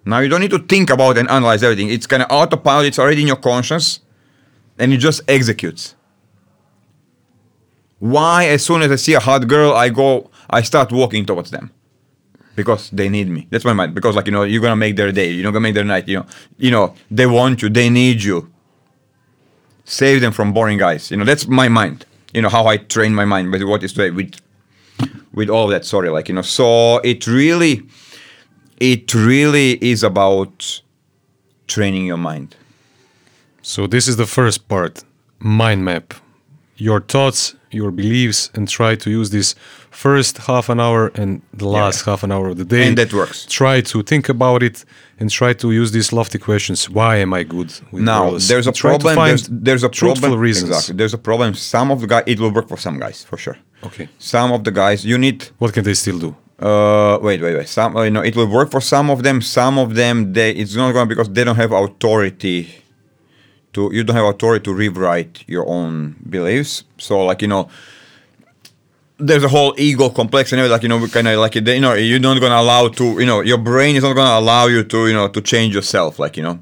now you don't need to think about and analyze everything. It's kind of autopilot. It's already in your conscience, and it just executes. Why? As soon as I see a hot girl, I go, I start walking towards them, because they need me. That's my mind. Because like you know, you're gonna make their day. You're gonna make their night. You know, you know, they want you. They need you. Save them from boring guys. You know, that's my mind. You know how I train my mind with what is today with with all that. Sorry, like you know. So it really it really is about training your mind. So this is the first part, mind map. Your thoughts, your beliefs, and try to use this first half an hour and the last half an hour of the day. And that works. Try to think about it and try to use these lofty questions. Why am I good with Now girls? there's a Try problem. There's, there's a problem. reasons. Exactly. There's a problem. Some of the guys, it will work for some guys for sure. Okay. Some of the guys, you need. What can they still do? Uh, wait, wait, wait. Some, uh, you know, it will work for some of them. Some of them, they, it's not going because they don't have authority. To you don't have authority to rewrite your own beliefs. So, like you know, there's a whole ego complex and everything. Like you know, kind of like you know, you're not gonna allow to. You know, your brain is not gonna allow you to. You know, to change yourself. Like you know,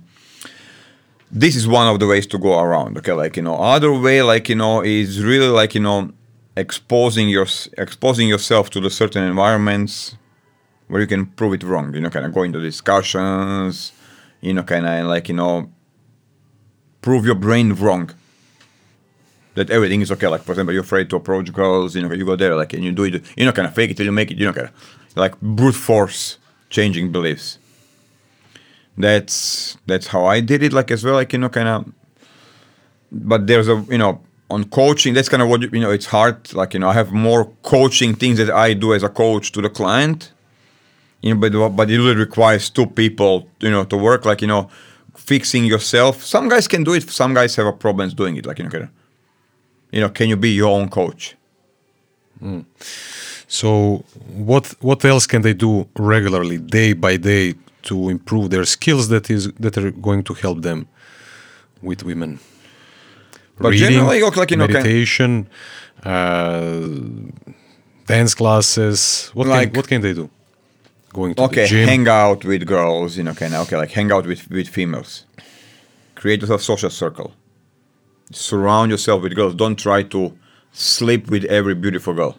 this is one of the ways to go around. Okay, like you know, other way, like you know, is really like you know, exposing your exposing yourself to the certain environments where you can prove it wrong. You know, kind of go into discussions. You know, kind of like you know, prove your brain wrong. That everything is okay. Like for example, you're afraid to approach girls. You know, you go there like and you do it. You're not gonna fake it till you make it. You know, kind of like brute force changing beliefs. That's that's how I did it. Like as well, like you know, kind of. But there's a you know on coaching. That's kind of what you, you know. It's hard. Like you know, I have more coaching things that I do as a coach to the client. You know, but but it really requires two people. You know, to work. Like you know, fixing yourself. Some guys can do it. Some guys have a problems doing it. Like you know. You know, can you be your own coach? So what what else can they do regularly, day by day, to improve their skills that is that are going to help them with women? But generally, okay, like, you know, meditation, uh, dance classes. What Like- can what can they do? Going to okay, the gym. hang out with girls, you know, kind of okay, like hang out with with females. Create yourself a social circle. Surround yourself with girls. Don't try to sleep with every beautiful girl.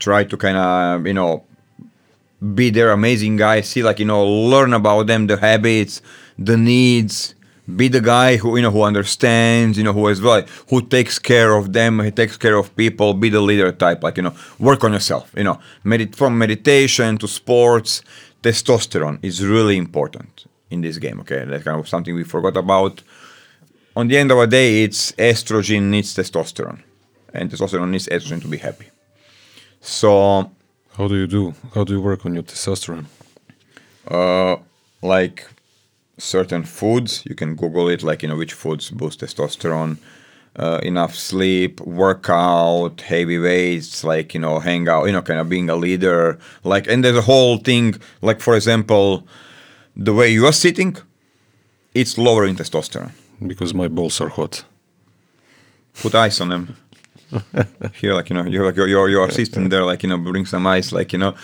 Try to kind of you know be their amazing guy. See like you know learn about them, the habits, the needs. Be the guy who you know who understands, you know, who is well, who takes care of them, he takes care of people. Be the leader type, like you know, work on yourself. You know, medit- from meditation to sports, testosterone is really important in this game. Okay, that's kind of something we forgot about. On the end of the day, it's estrogen needs testosterone, and testosterone needs estrogen to be happy. So How do you do? How do you work on your testosterone? uh, like certain foods you can google it like you know which foods boost testosterone uh, enough sleep workout heavy weights like you know hang out you know kind of being a leader like and there's a whole thing like for example the way you are sitting it's lowering testosterone Because my balls are hot. put ice on them. Here, like you know, you're like your your, your assistant there, like you know, bring some ice, like you know.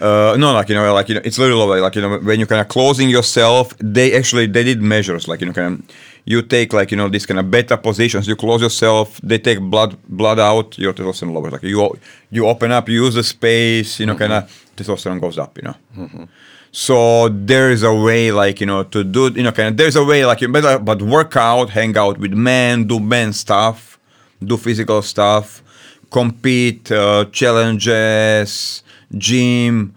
Uh, no, like you know, like you know, it's literally like you know, when you kind of closing yourself, they actually they did measures, like you know, kind of you take like you know these kind of beta positions, you close yourself, they take blood blood out, your testosterone levels, like you you open up, you use the space, you know, kind of testosterone goes up, you know. So there is a way, like you know, to do, you know, kind of. There's a way, like you better, but work out, hang out with men, do men stuff, do physical stuff, compete, uh, challenges, gym,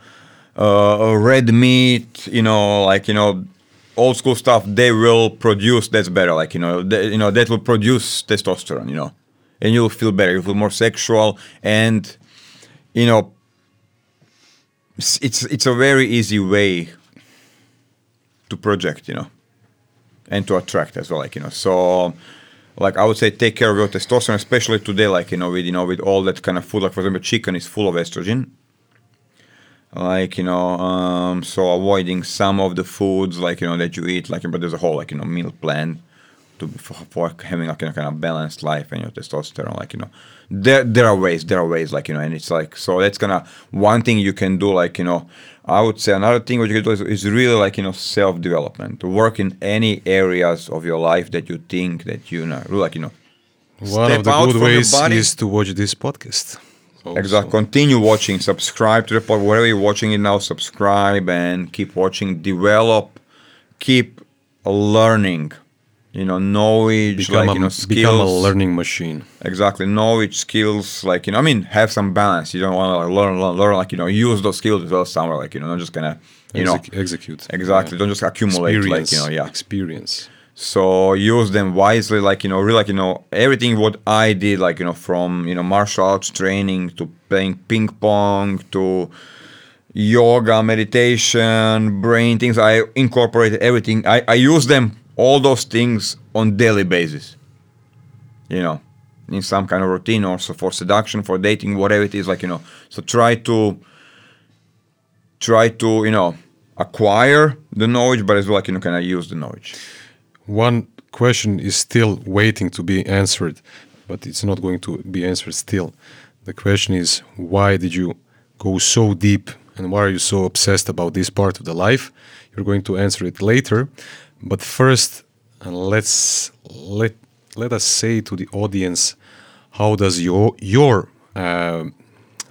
uh, red meat, you know, like you know, old school stuff. They will produce. That's better, like you know, you know, that will produce testosterone, you know, and you'll feel better. You feel more sexual, and you know, it's it's, it's a very easy way to project, you know, and to attract as well, like you know. So, like I would say, take care of your testosterone, especially today, like you know, with you know, with all that kind of food. Like for example, chicken is full of estrogen. Like you know, um, so avoiding some of the foods, like you know, that you eat, like but there's a whole like you know meal plan to for, for having like you know, kind of balanced life and your testosterone like you know. There there are ways there are ways like you know and it's like so that's gonna one thing you can do like you know i would say another thing what you can do is, is really like you know self development to work in any areas of your life that you think that you know like you know. One Step of the out good ways is to watch this podcast. Exactly. Continue watching. Subscribe to the pod. Wherever you're watching it now, subscribe and keep watching. Develop. Keep learning. You know, knowledge, Become, like a, you know, skills. become a learning machine. Exactly. Knowledge, skills, like you know. I mean, have some balance. You don't want to like, learn, learn, learn. Like you know, use those skills as well somewhere. Like you know, not just gonna, you know, execute. exactly. Yeah. Don't just accumulate. Experience. Like you know, yeah. Experience. So use them wisely, like you know, really, like you know, everything what I did, like you know, from you know martial arts training to playing ping pong to yoga, meditation, brain things. I incorporated everything. I I use them all those things on daily basis. You know, in some kind of routine, also for seduction, for dating, whatever it is, like you know. So try to try to you know acquire the knowledge, but as well, like you know, kind of use the knowledge. One question is still waiting to be answered, but it's not going to be answered still. The question is why did you go so deep and why are you so obsessed about this part of the life? You're going to answer it later, but first uh, let's let let us say to the audience how does your your uh,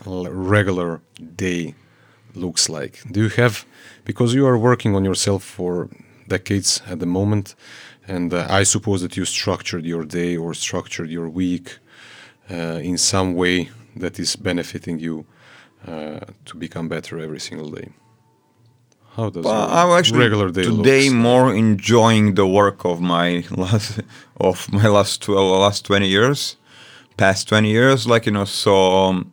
regular day looks like do you have because you are working on yourself for decades at the moment and uh, i suppose that you structured your day or structured your week uh, in some way that is benefiting you uh, to become better every single day how does Well, your I'm actually regular day today looks? more enjoying the work of my last of my last 12 last 20 years past 20 years like you know so um,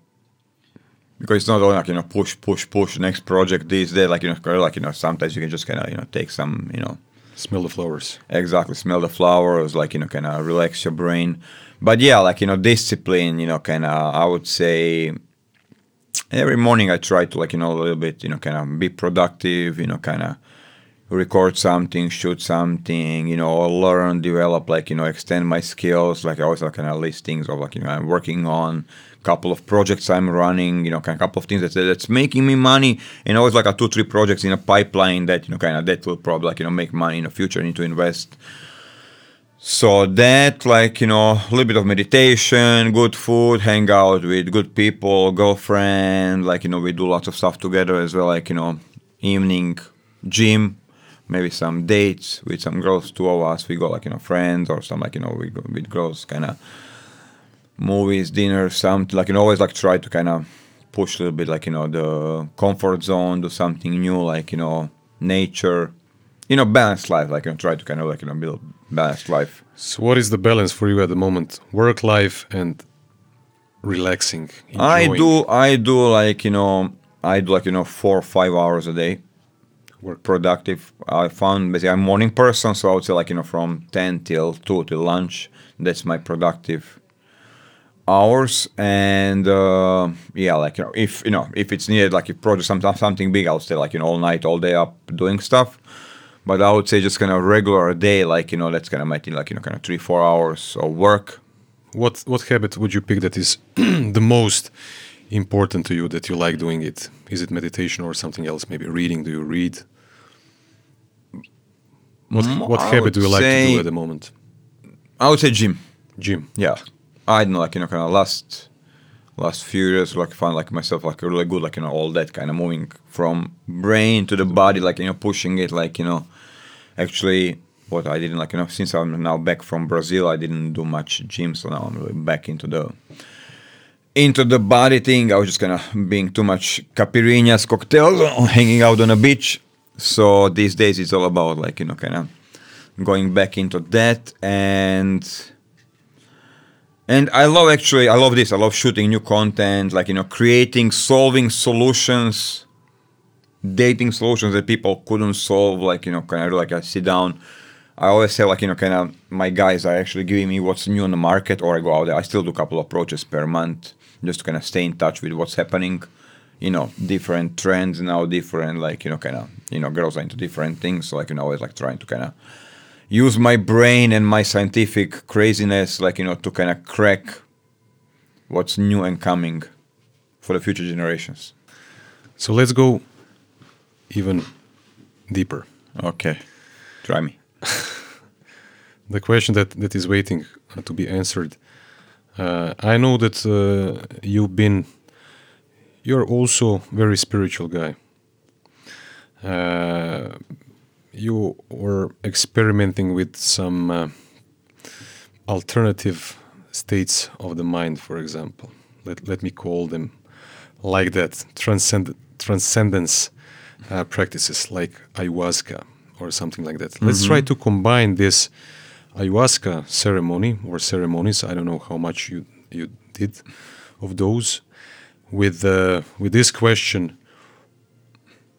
because it's not only like you know push push push next project this day like you know like you know sometimes you can just kind of you know take some you know smell the flowers. Exactly smell the flowers like you know kind of relax your brain. But yeah like you know discipline you know kind of i would say every morning i try to like you know a little bit you know kind of be productive you know kind of record something shoot something you know learn develop like you know extend my skills. Like i always like kind of list things of like you know i'm working on couple of projects i'm running you know kind of couple of things that, that's making me money. And always like a two three projects in a pipeline that you know kind of that will probably like you know make money in the future I need to invest. So that like you know a little bit of meditation good food hang out with good people girlfriend like you know we do lots of stuff together as well like you know evening gym maybe some dates with some girls two of us we go like you know friends or some like you know we go with girls kind of movies dinner something like you know always like try to kind of push a little bit like you know the comfort zone do something new like you know nature you know balanced life like you know try to kind of like you know build balanced life so what is the balance for you at the moment work life and relaxing i do i do like you know i do like you know four or five hours a day work productive i found basically i'm morning person so i would say like you know from 10 till 2 till lunch that's my productive hours and uh, yeah like you know if you know if it's needed like if project something something big i'll stay like you know all night all day up doing stuff but i would say just kind of regular day like you know that's kind of might like you know kind of three four hours of work what what habit would you pick that is the most important to you that you like doing it? Is it meditation or something else? Maybe reading? Do you read? What Mm, what I habit do you like to do at the moment? I would say gym. Gym. Yeah, I don't know, like you know, kind of last last few years, like find like myself like really good, like you know, all that kind of moving from brain to the body, like you know, pushing it, like you know, actually. What I didn't like, you know, since I'm now back from Brazil, I didn't do much gym, so now I'm really back into the into the body thing. I was just kind of being too much caipirinhas, cocktails, hanging out on a beach. So these days it's all about like you know, kind of going back into that and and I love actually I love this. I love shooting new content, like you know, creating, solving solutions, dating solutions that people couldn't solve. Like you know, kind of like I sit down. I always say like you know, kind of my guys are actually giving me what's new on the market, or I go out there. I still do a couple of approaches per month just to kind of stay in touch with what's happening. You know, different trends now, different like you know, kind of you know, girls are into different things. So like you know, always like trying to kind of use my brain and my scientific craziness, like you know, to kind of crack what's new and coming for the future generations. So let's go even deeper. Okay, try me. The question that, that is waiting uh, to be answered. Uh, I know that uh, you've been, you're also very spiritual guy. Uh, you were experimenting with some uh, alternative states of the mind, for example. Let, let me call them like that transcend, transcendence uh, practices like ayahuasca or something like that. Let's try to combine this ayahuasca ceremony or ceremonies. I don't know how much you you did of those with uh, with this question.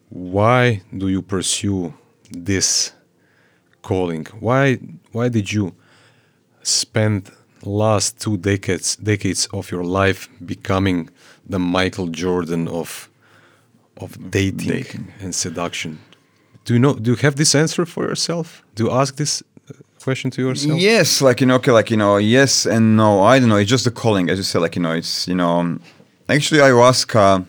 Why do you pursue this calling? Why why did you spend last two decades decades of your life becoming the Michael Jordan of of dating, Dating. and seduction? Do you know? Do you have this answer for yourself? Do you ask this uh, question to yourself? Yes, like you know, okay, like you know, yes and no. I don't know. It's just the calling, as you said. Like you know, it's you know, um, actually ayahuasca.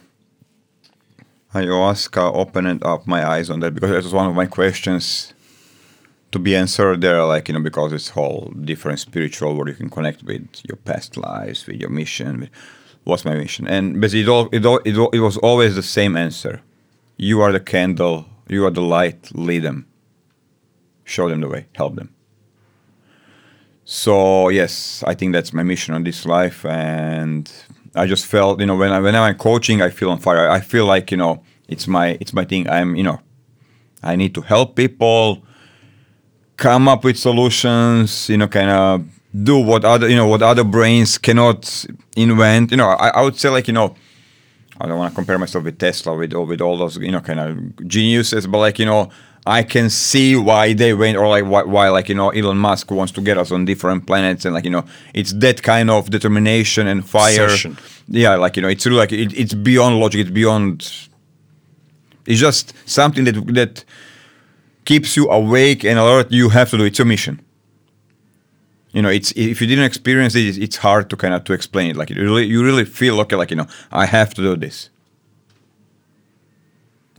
Ayahuasca uh, opened up my eyes on that because that was one of my questions to be answered there. Like you know, because it's whole different spiritual where you can connect with your past lives, with your mission. With what's my mission? And but it all it all it, all, it was always the same answer. You are the candle. You are the light. Lead them. Show them the way. Help them. So yes, I think that's my mission on this life, and I just felt, you know, when I when I'm coaching, I feel on fire. I feel like you know, it's my it's my thing. I'm you know, I need to help people come up with solutions. You know, kind of do what other you know what other brains cannot invent. You know, I, I would say like you know. I don't want to compare myself with Tesla with with all those you know kind of geniuses, but like you know, I can see why they went or like why, why like you know Elon Musk wants to get us on different planets and like you know it's that kind of determination and fire. Obsession. Yeah, like you know it's really like it, it's beyond logic. It's beyond. It's just something that that keeps you awake and alert. You have to do. It's a mission you know it's if you didn't experience it it's- it's hard to kind of to explain it like you really you really feel okay like you know i have to do this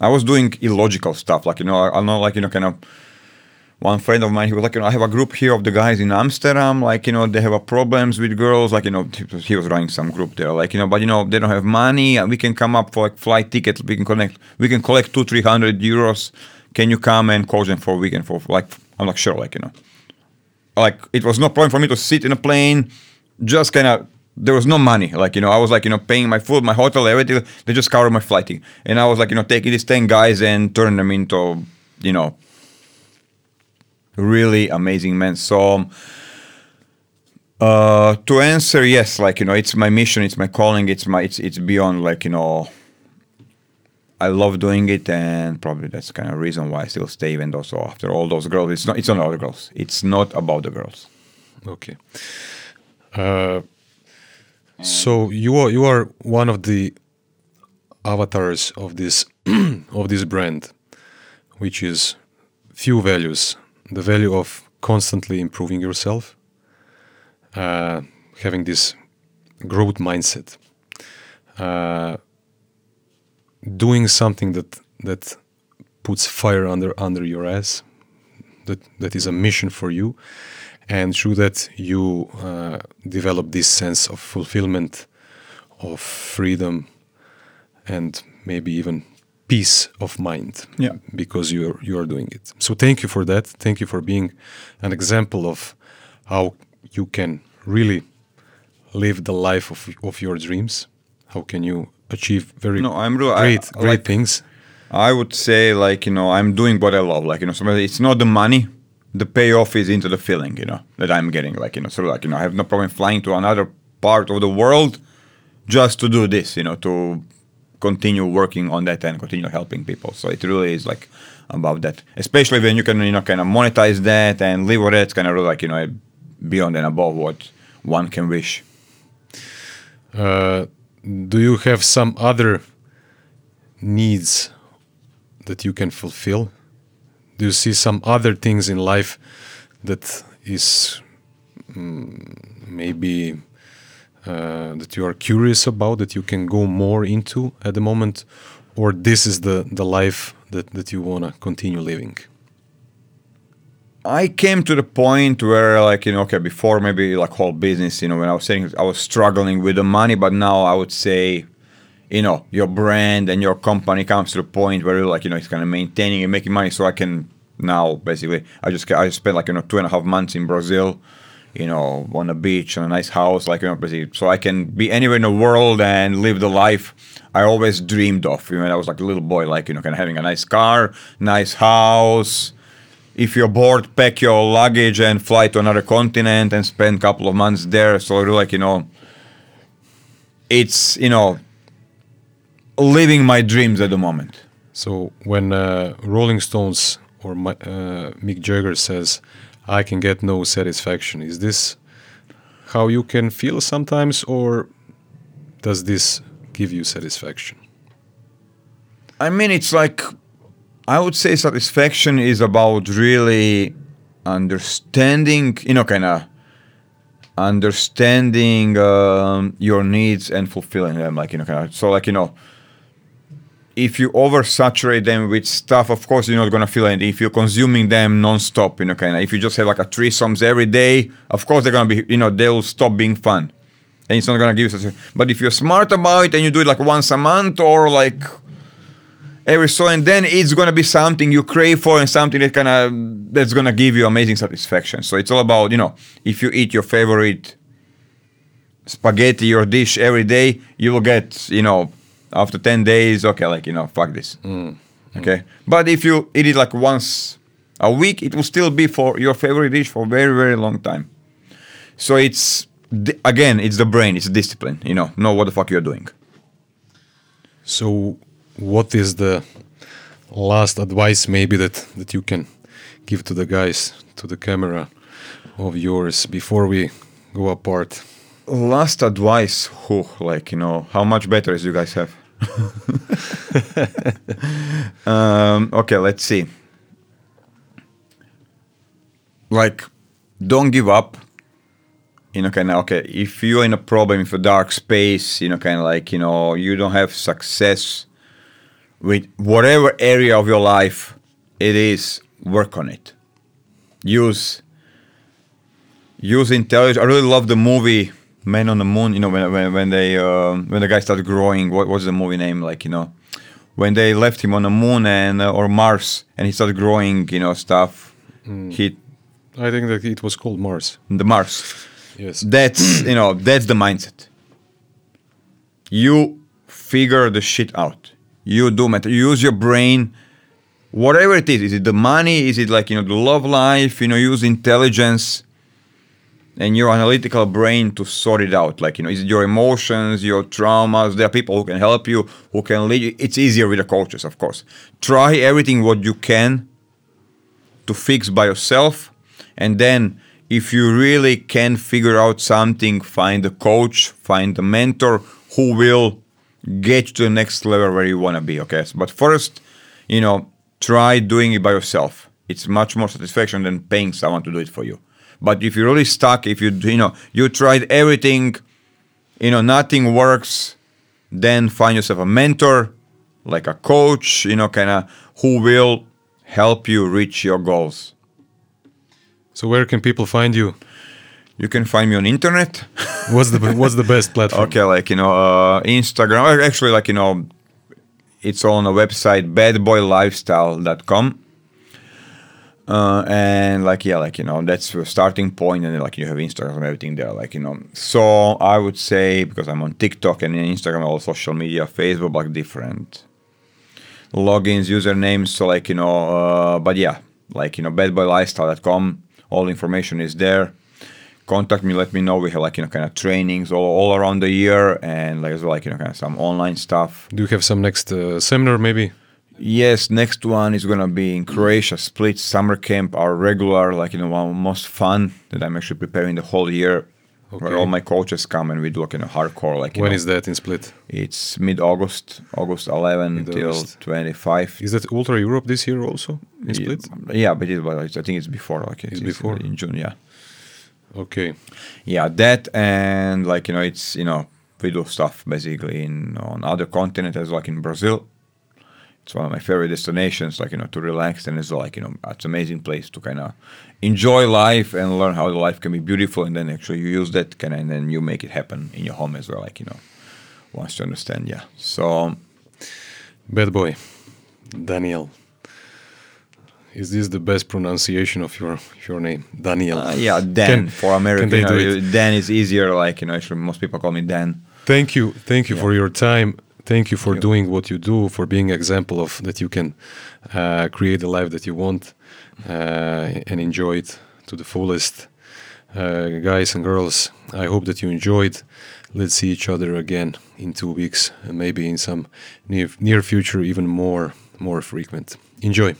i was doing illogical stuff like you know I, i'm not like you know kind of one friend of mine he was like you know i have a group here of the guys in amsterdam like you know they have problems with girls like you know he was- running some group there like you know but you know they don't have money and we can come up for like flight tickets, we can connect we can collect two three hundred euros. Can you come and coach them for a weekend for like i'm like sure like you know. Like it was no problem for me to sit in a plane just kind of there was no money like you know i was like you know paying my food my hotel everything they just covered my flight ticket and i was like you know taking these 10 guys and turning them into you know really amazing men so uh to answer yes like you know it's my mission it's my calling it's my it's it's beyond like you know I love doing it, and probably that's kind of reason why I still stay. Even though, so after all those girls, it's not. It's not about the girls. It's not about the girls. Okay. Uh, so you are you are one of the avatars of this of this brand, which is few values: the value of constantly improving yourself, uh, having this growth mindset, uh, doing something that that puts fire under under your ass, that that is a mission for you, and through that you uh, develop this sense of fulfillment, of freedom, and maybe even peace of mind Yeah. because you're you are doing it so thank you for that thank you for being an example of how you can really live the life of, of your dreams how can you achieve very No, I'm real- great I great like- things I would say like you know I'm doing what I love. Like you know, so it's not the money. The payoff is into the feeling, you know, that I'm getting. Like you know, so like you know, I have no problem flying to another part of the world just to do this. You know, to continue working on that and continue helping people. So it really is like about that. Especially when you can you know kind of monetize that and live with it. It's kind of really like you know beyond and above what one can wish. uh, do you have some other needs that you can fulfill do you see some other things in life that is mm, maybe uh, that you are curious about that you can go more into at the moment? Or this is the the life that that you want to continue living? I came to the point where, like, you know, okay, before maybe like whole business, you know, when I was saying I was struggling with the money, but now I would say, you know, your brand and your company comes to the point where, you're like, you know, it's kind of maintaining and making money. So I can now basically, I just I spent like you know two and a half months in Brazil, you know, on a beach, on a nice house, like you know, basically, so I can be anywhere in the world and live the life I always dreamed of. You know, when I was like a little boy, like you know, kind of having a nice car, nice house if you're bored, pack your luggage and fly to another continent and spend a couple of months there. So like you know, it's you know, living my dreams at the moment. So when uh, Rolling Stones or my, uh, Mick Jagger says, "I can get no satisfaction," is this how you can feel sometimes, or does this give you satisfaction? I mean, it's like I would say satisfaction is about really understanding, you know, kind of understanding um, your needs and fulfilling them. Like, you know, kind of, so like, you know, if you oversaturate them with stuff, of course, you're not to feel it. If you're consuming them nonstop, you know, kind of, if you just have like a threesomes every day, of course, they're to be, you know, they'll stop being fun. And it's not to give you such a, but if you're smart about it and you do it like once a month or like every so and then it's gonna be something you crave for and something that kind of that's gonna give you amazing satisfaction. So it's all about you know if you eat your favorite spaghetti or dish every day, you will get you know after ten days okay like you know fuck this hmm. okay. But if you eat it like once a week, it will still be for your favorite dish for a very very long time. So it's again it's the brain, it's discipline. You know, know what the fuck you're doing. So, what is the last advice maybe that that you can give to the guys to the camera of yours before we go apart? Last advice who like you know how much batteries you guys have? Um, okay let's see. Like don't give up. You know kind of okay if you're in a problem if a dark space you know kind of like you know you don't have success with whatever area of your life it is work on it. Use use intelligence. I really love the movie Man on the Moon. You know when when, when they um when the guy started growing. What was the movie name? Like you know when they left him on the moon and uh, or Mars and he started growing. You know stuff. He I think that it was called Mars. the Mars. Yes. That's you know that's the mindset. You figure the shit out. You do matter. You use your brain. Whatever it is, is it the money? Is it like you know the love life? You know, use intelligence and your analytical brain to sort it out. Like you know, is it your emotions, your traumas? There are people who can help you, who can lead you. It's easier with the coaches, of course. Try everything what you can to fix by yourself and then if you really can figure out something find a coach find a mentor who will get you to the next level where you want to be okay but first you know try doing it by yourself it's much more satisfaction than paying someone to do it for you But if you're really stuck, if you you know you tried everything, you know nothing works, then find yourself a mentor, like a coach, you know, kind of who will help you reach your goals. So where can people find you? You can find me on internet. What's the what's the best platform? Okay, like you know, uh, Instagram. Actually, like you know, it's on a website, badboylifestyle.com. Uh, and like yeah, like you know, that's the starting point, and like you have Instagram and everything there, like you know. So I would say because I'm on TikTok and Instagram, all social media, Facebook, like different logins, usernames. So like you know, uh, but yeah, like you know, badboylifestyle.com. All information is there contact me, let me know. We have like you know kind of trainings all, all around the year, and like as well like you know kind of some online stuff. Do you have some next uh, seminar maybe? Yes, next one is gonna be in Croatia, Split summer camp, our regular like you know one of the most fun that I'm actually preparing the whole year. Where all my coaches come and we do like you know hardcore like When know, is that in Split? it's mid August, August 11 till Mid-August. 25. Is that Ultra Europe this year also in Split? Yeah, but it, I think it's before like It's before? in June. Yeah. Okay. yeah that and like you know it's you know we do stuff basically in on other continents as like in brazil it's one of my favorite destinations like you know to relax and it's like you know it's an amazing place to kind of enjoy life and learn how life can be beautiful and then actually you use that kind of and then you make it happen in your home as well like you know once you understand yeah so Bad boy. Daniel. Is this the best pronunciation of your your name? Daniel. uh, yeah dan Can- for american they you know, do it? dan is easier like you know actually most people call me dan Thank you, thank you Yeah. for your time. Thank you for you. doing what you do, for being example of that you can uh, create the life that you want uh, and enjoy it to the fullest. Uh, guys and girls, I hope that you enjoyed. Let's see each other again in two weeks, and maybe in some near near future, even more more frequent. Enjoy.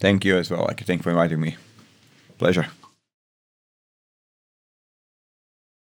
thank you as well like thank you for inviting me pleasure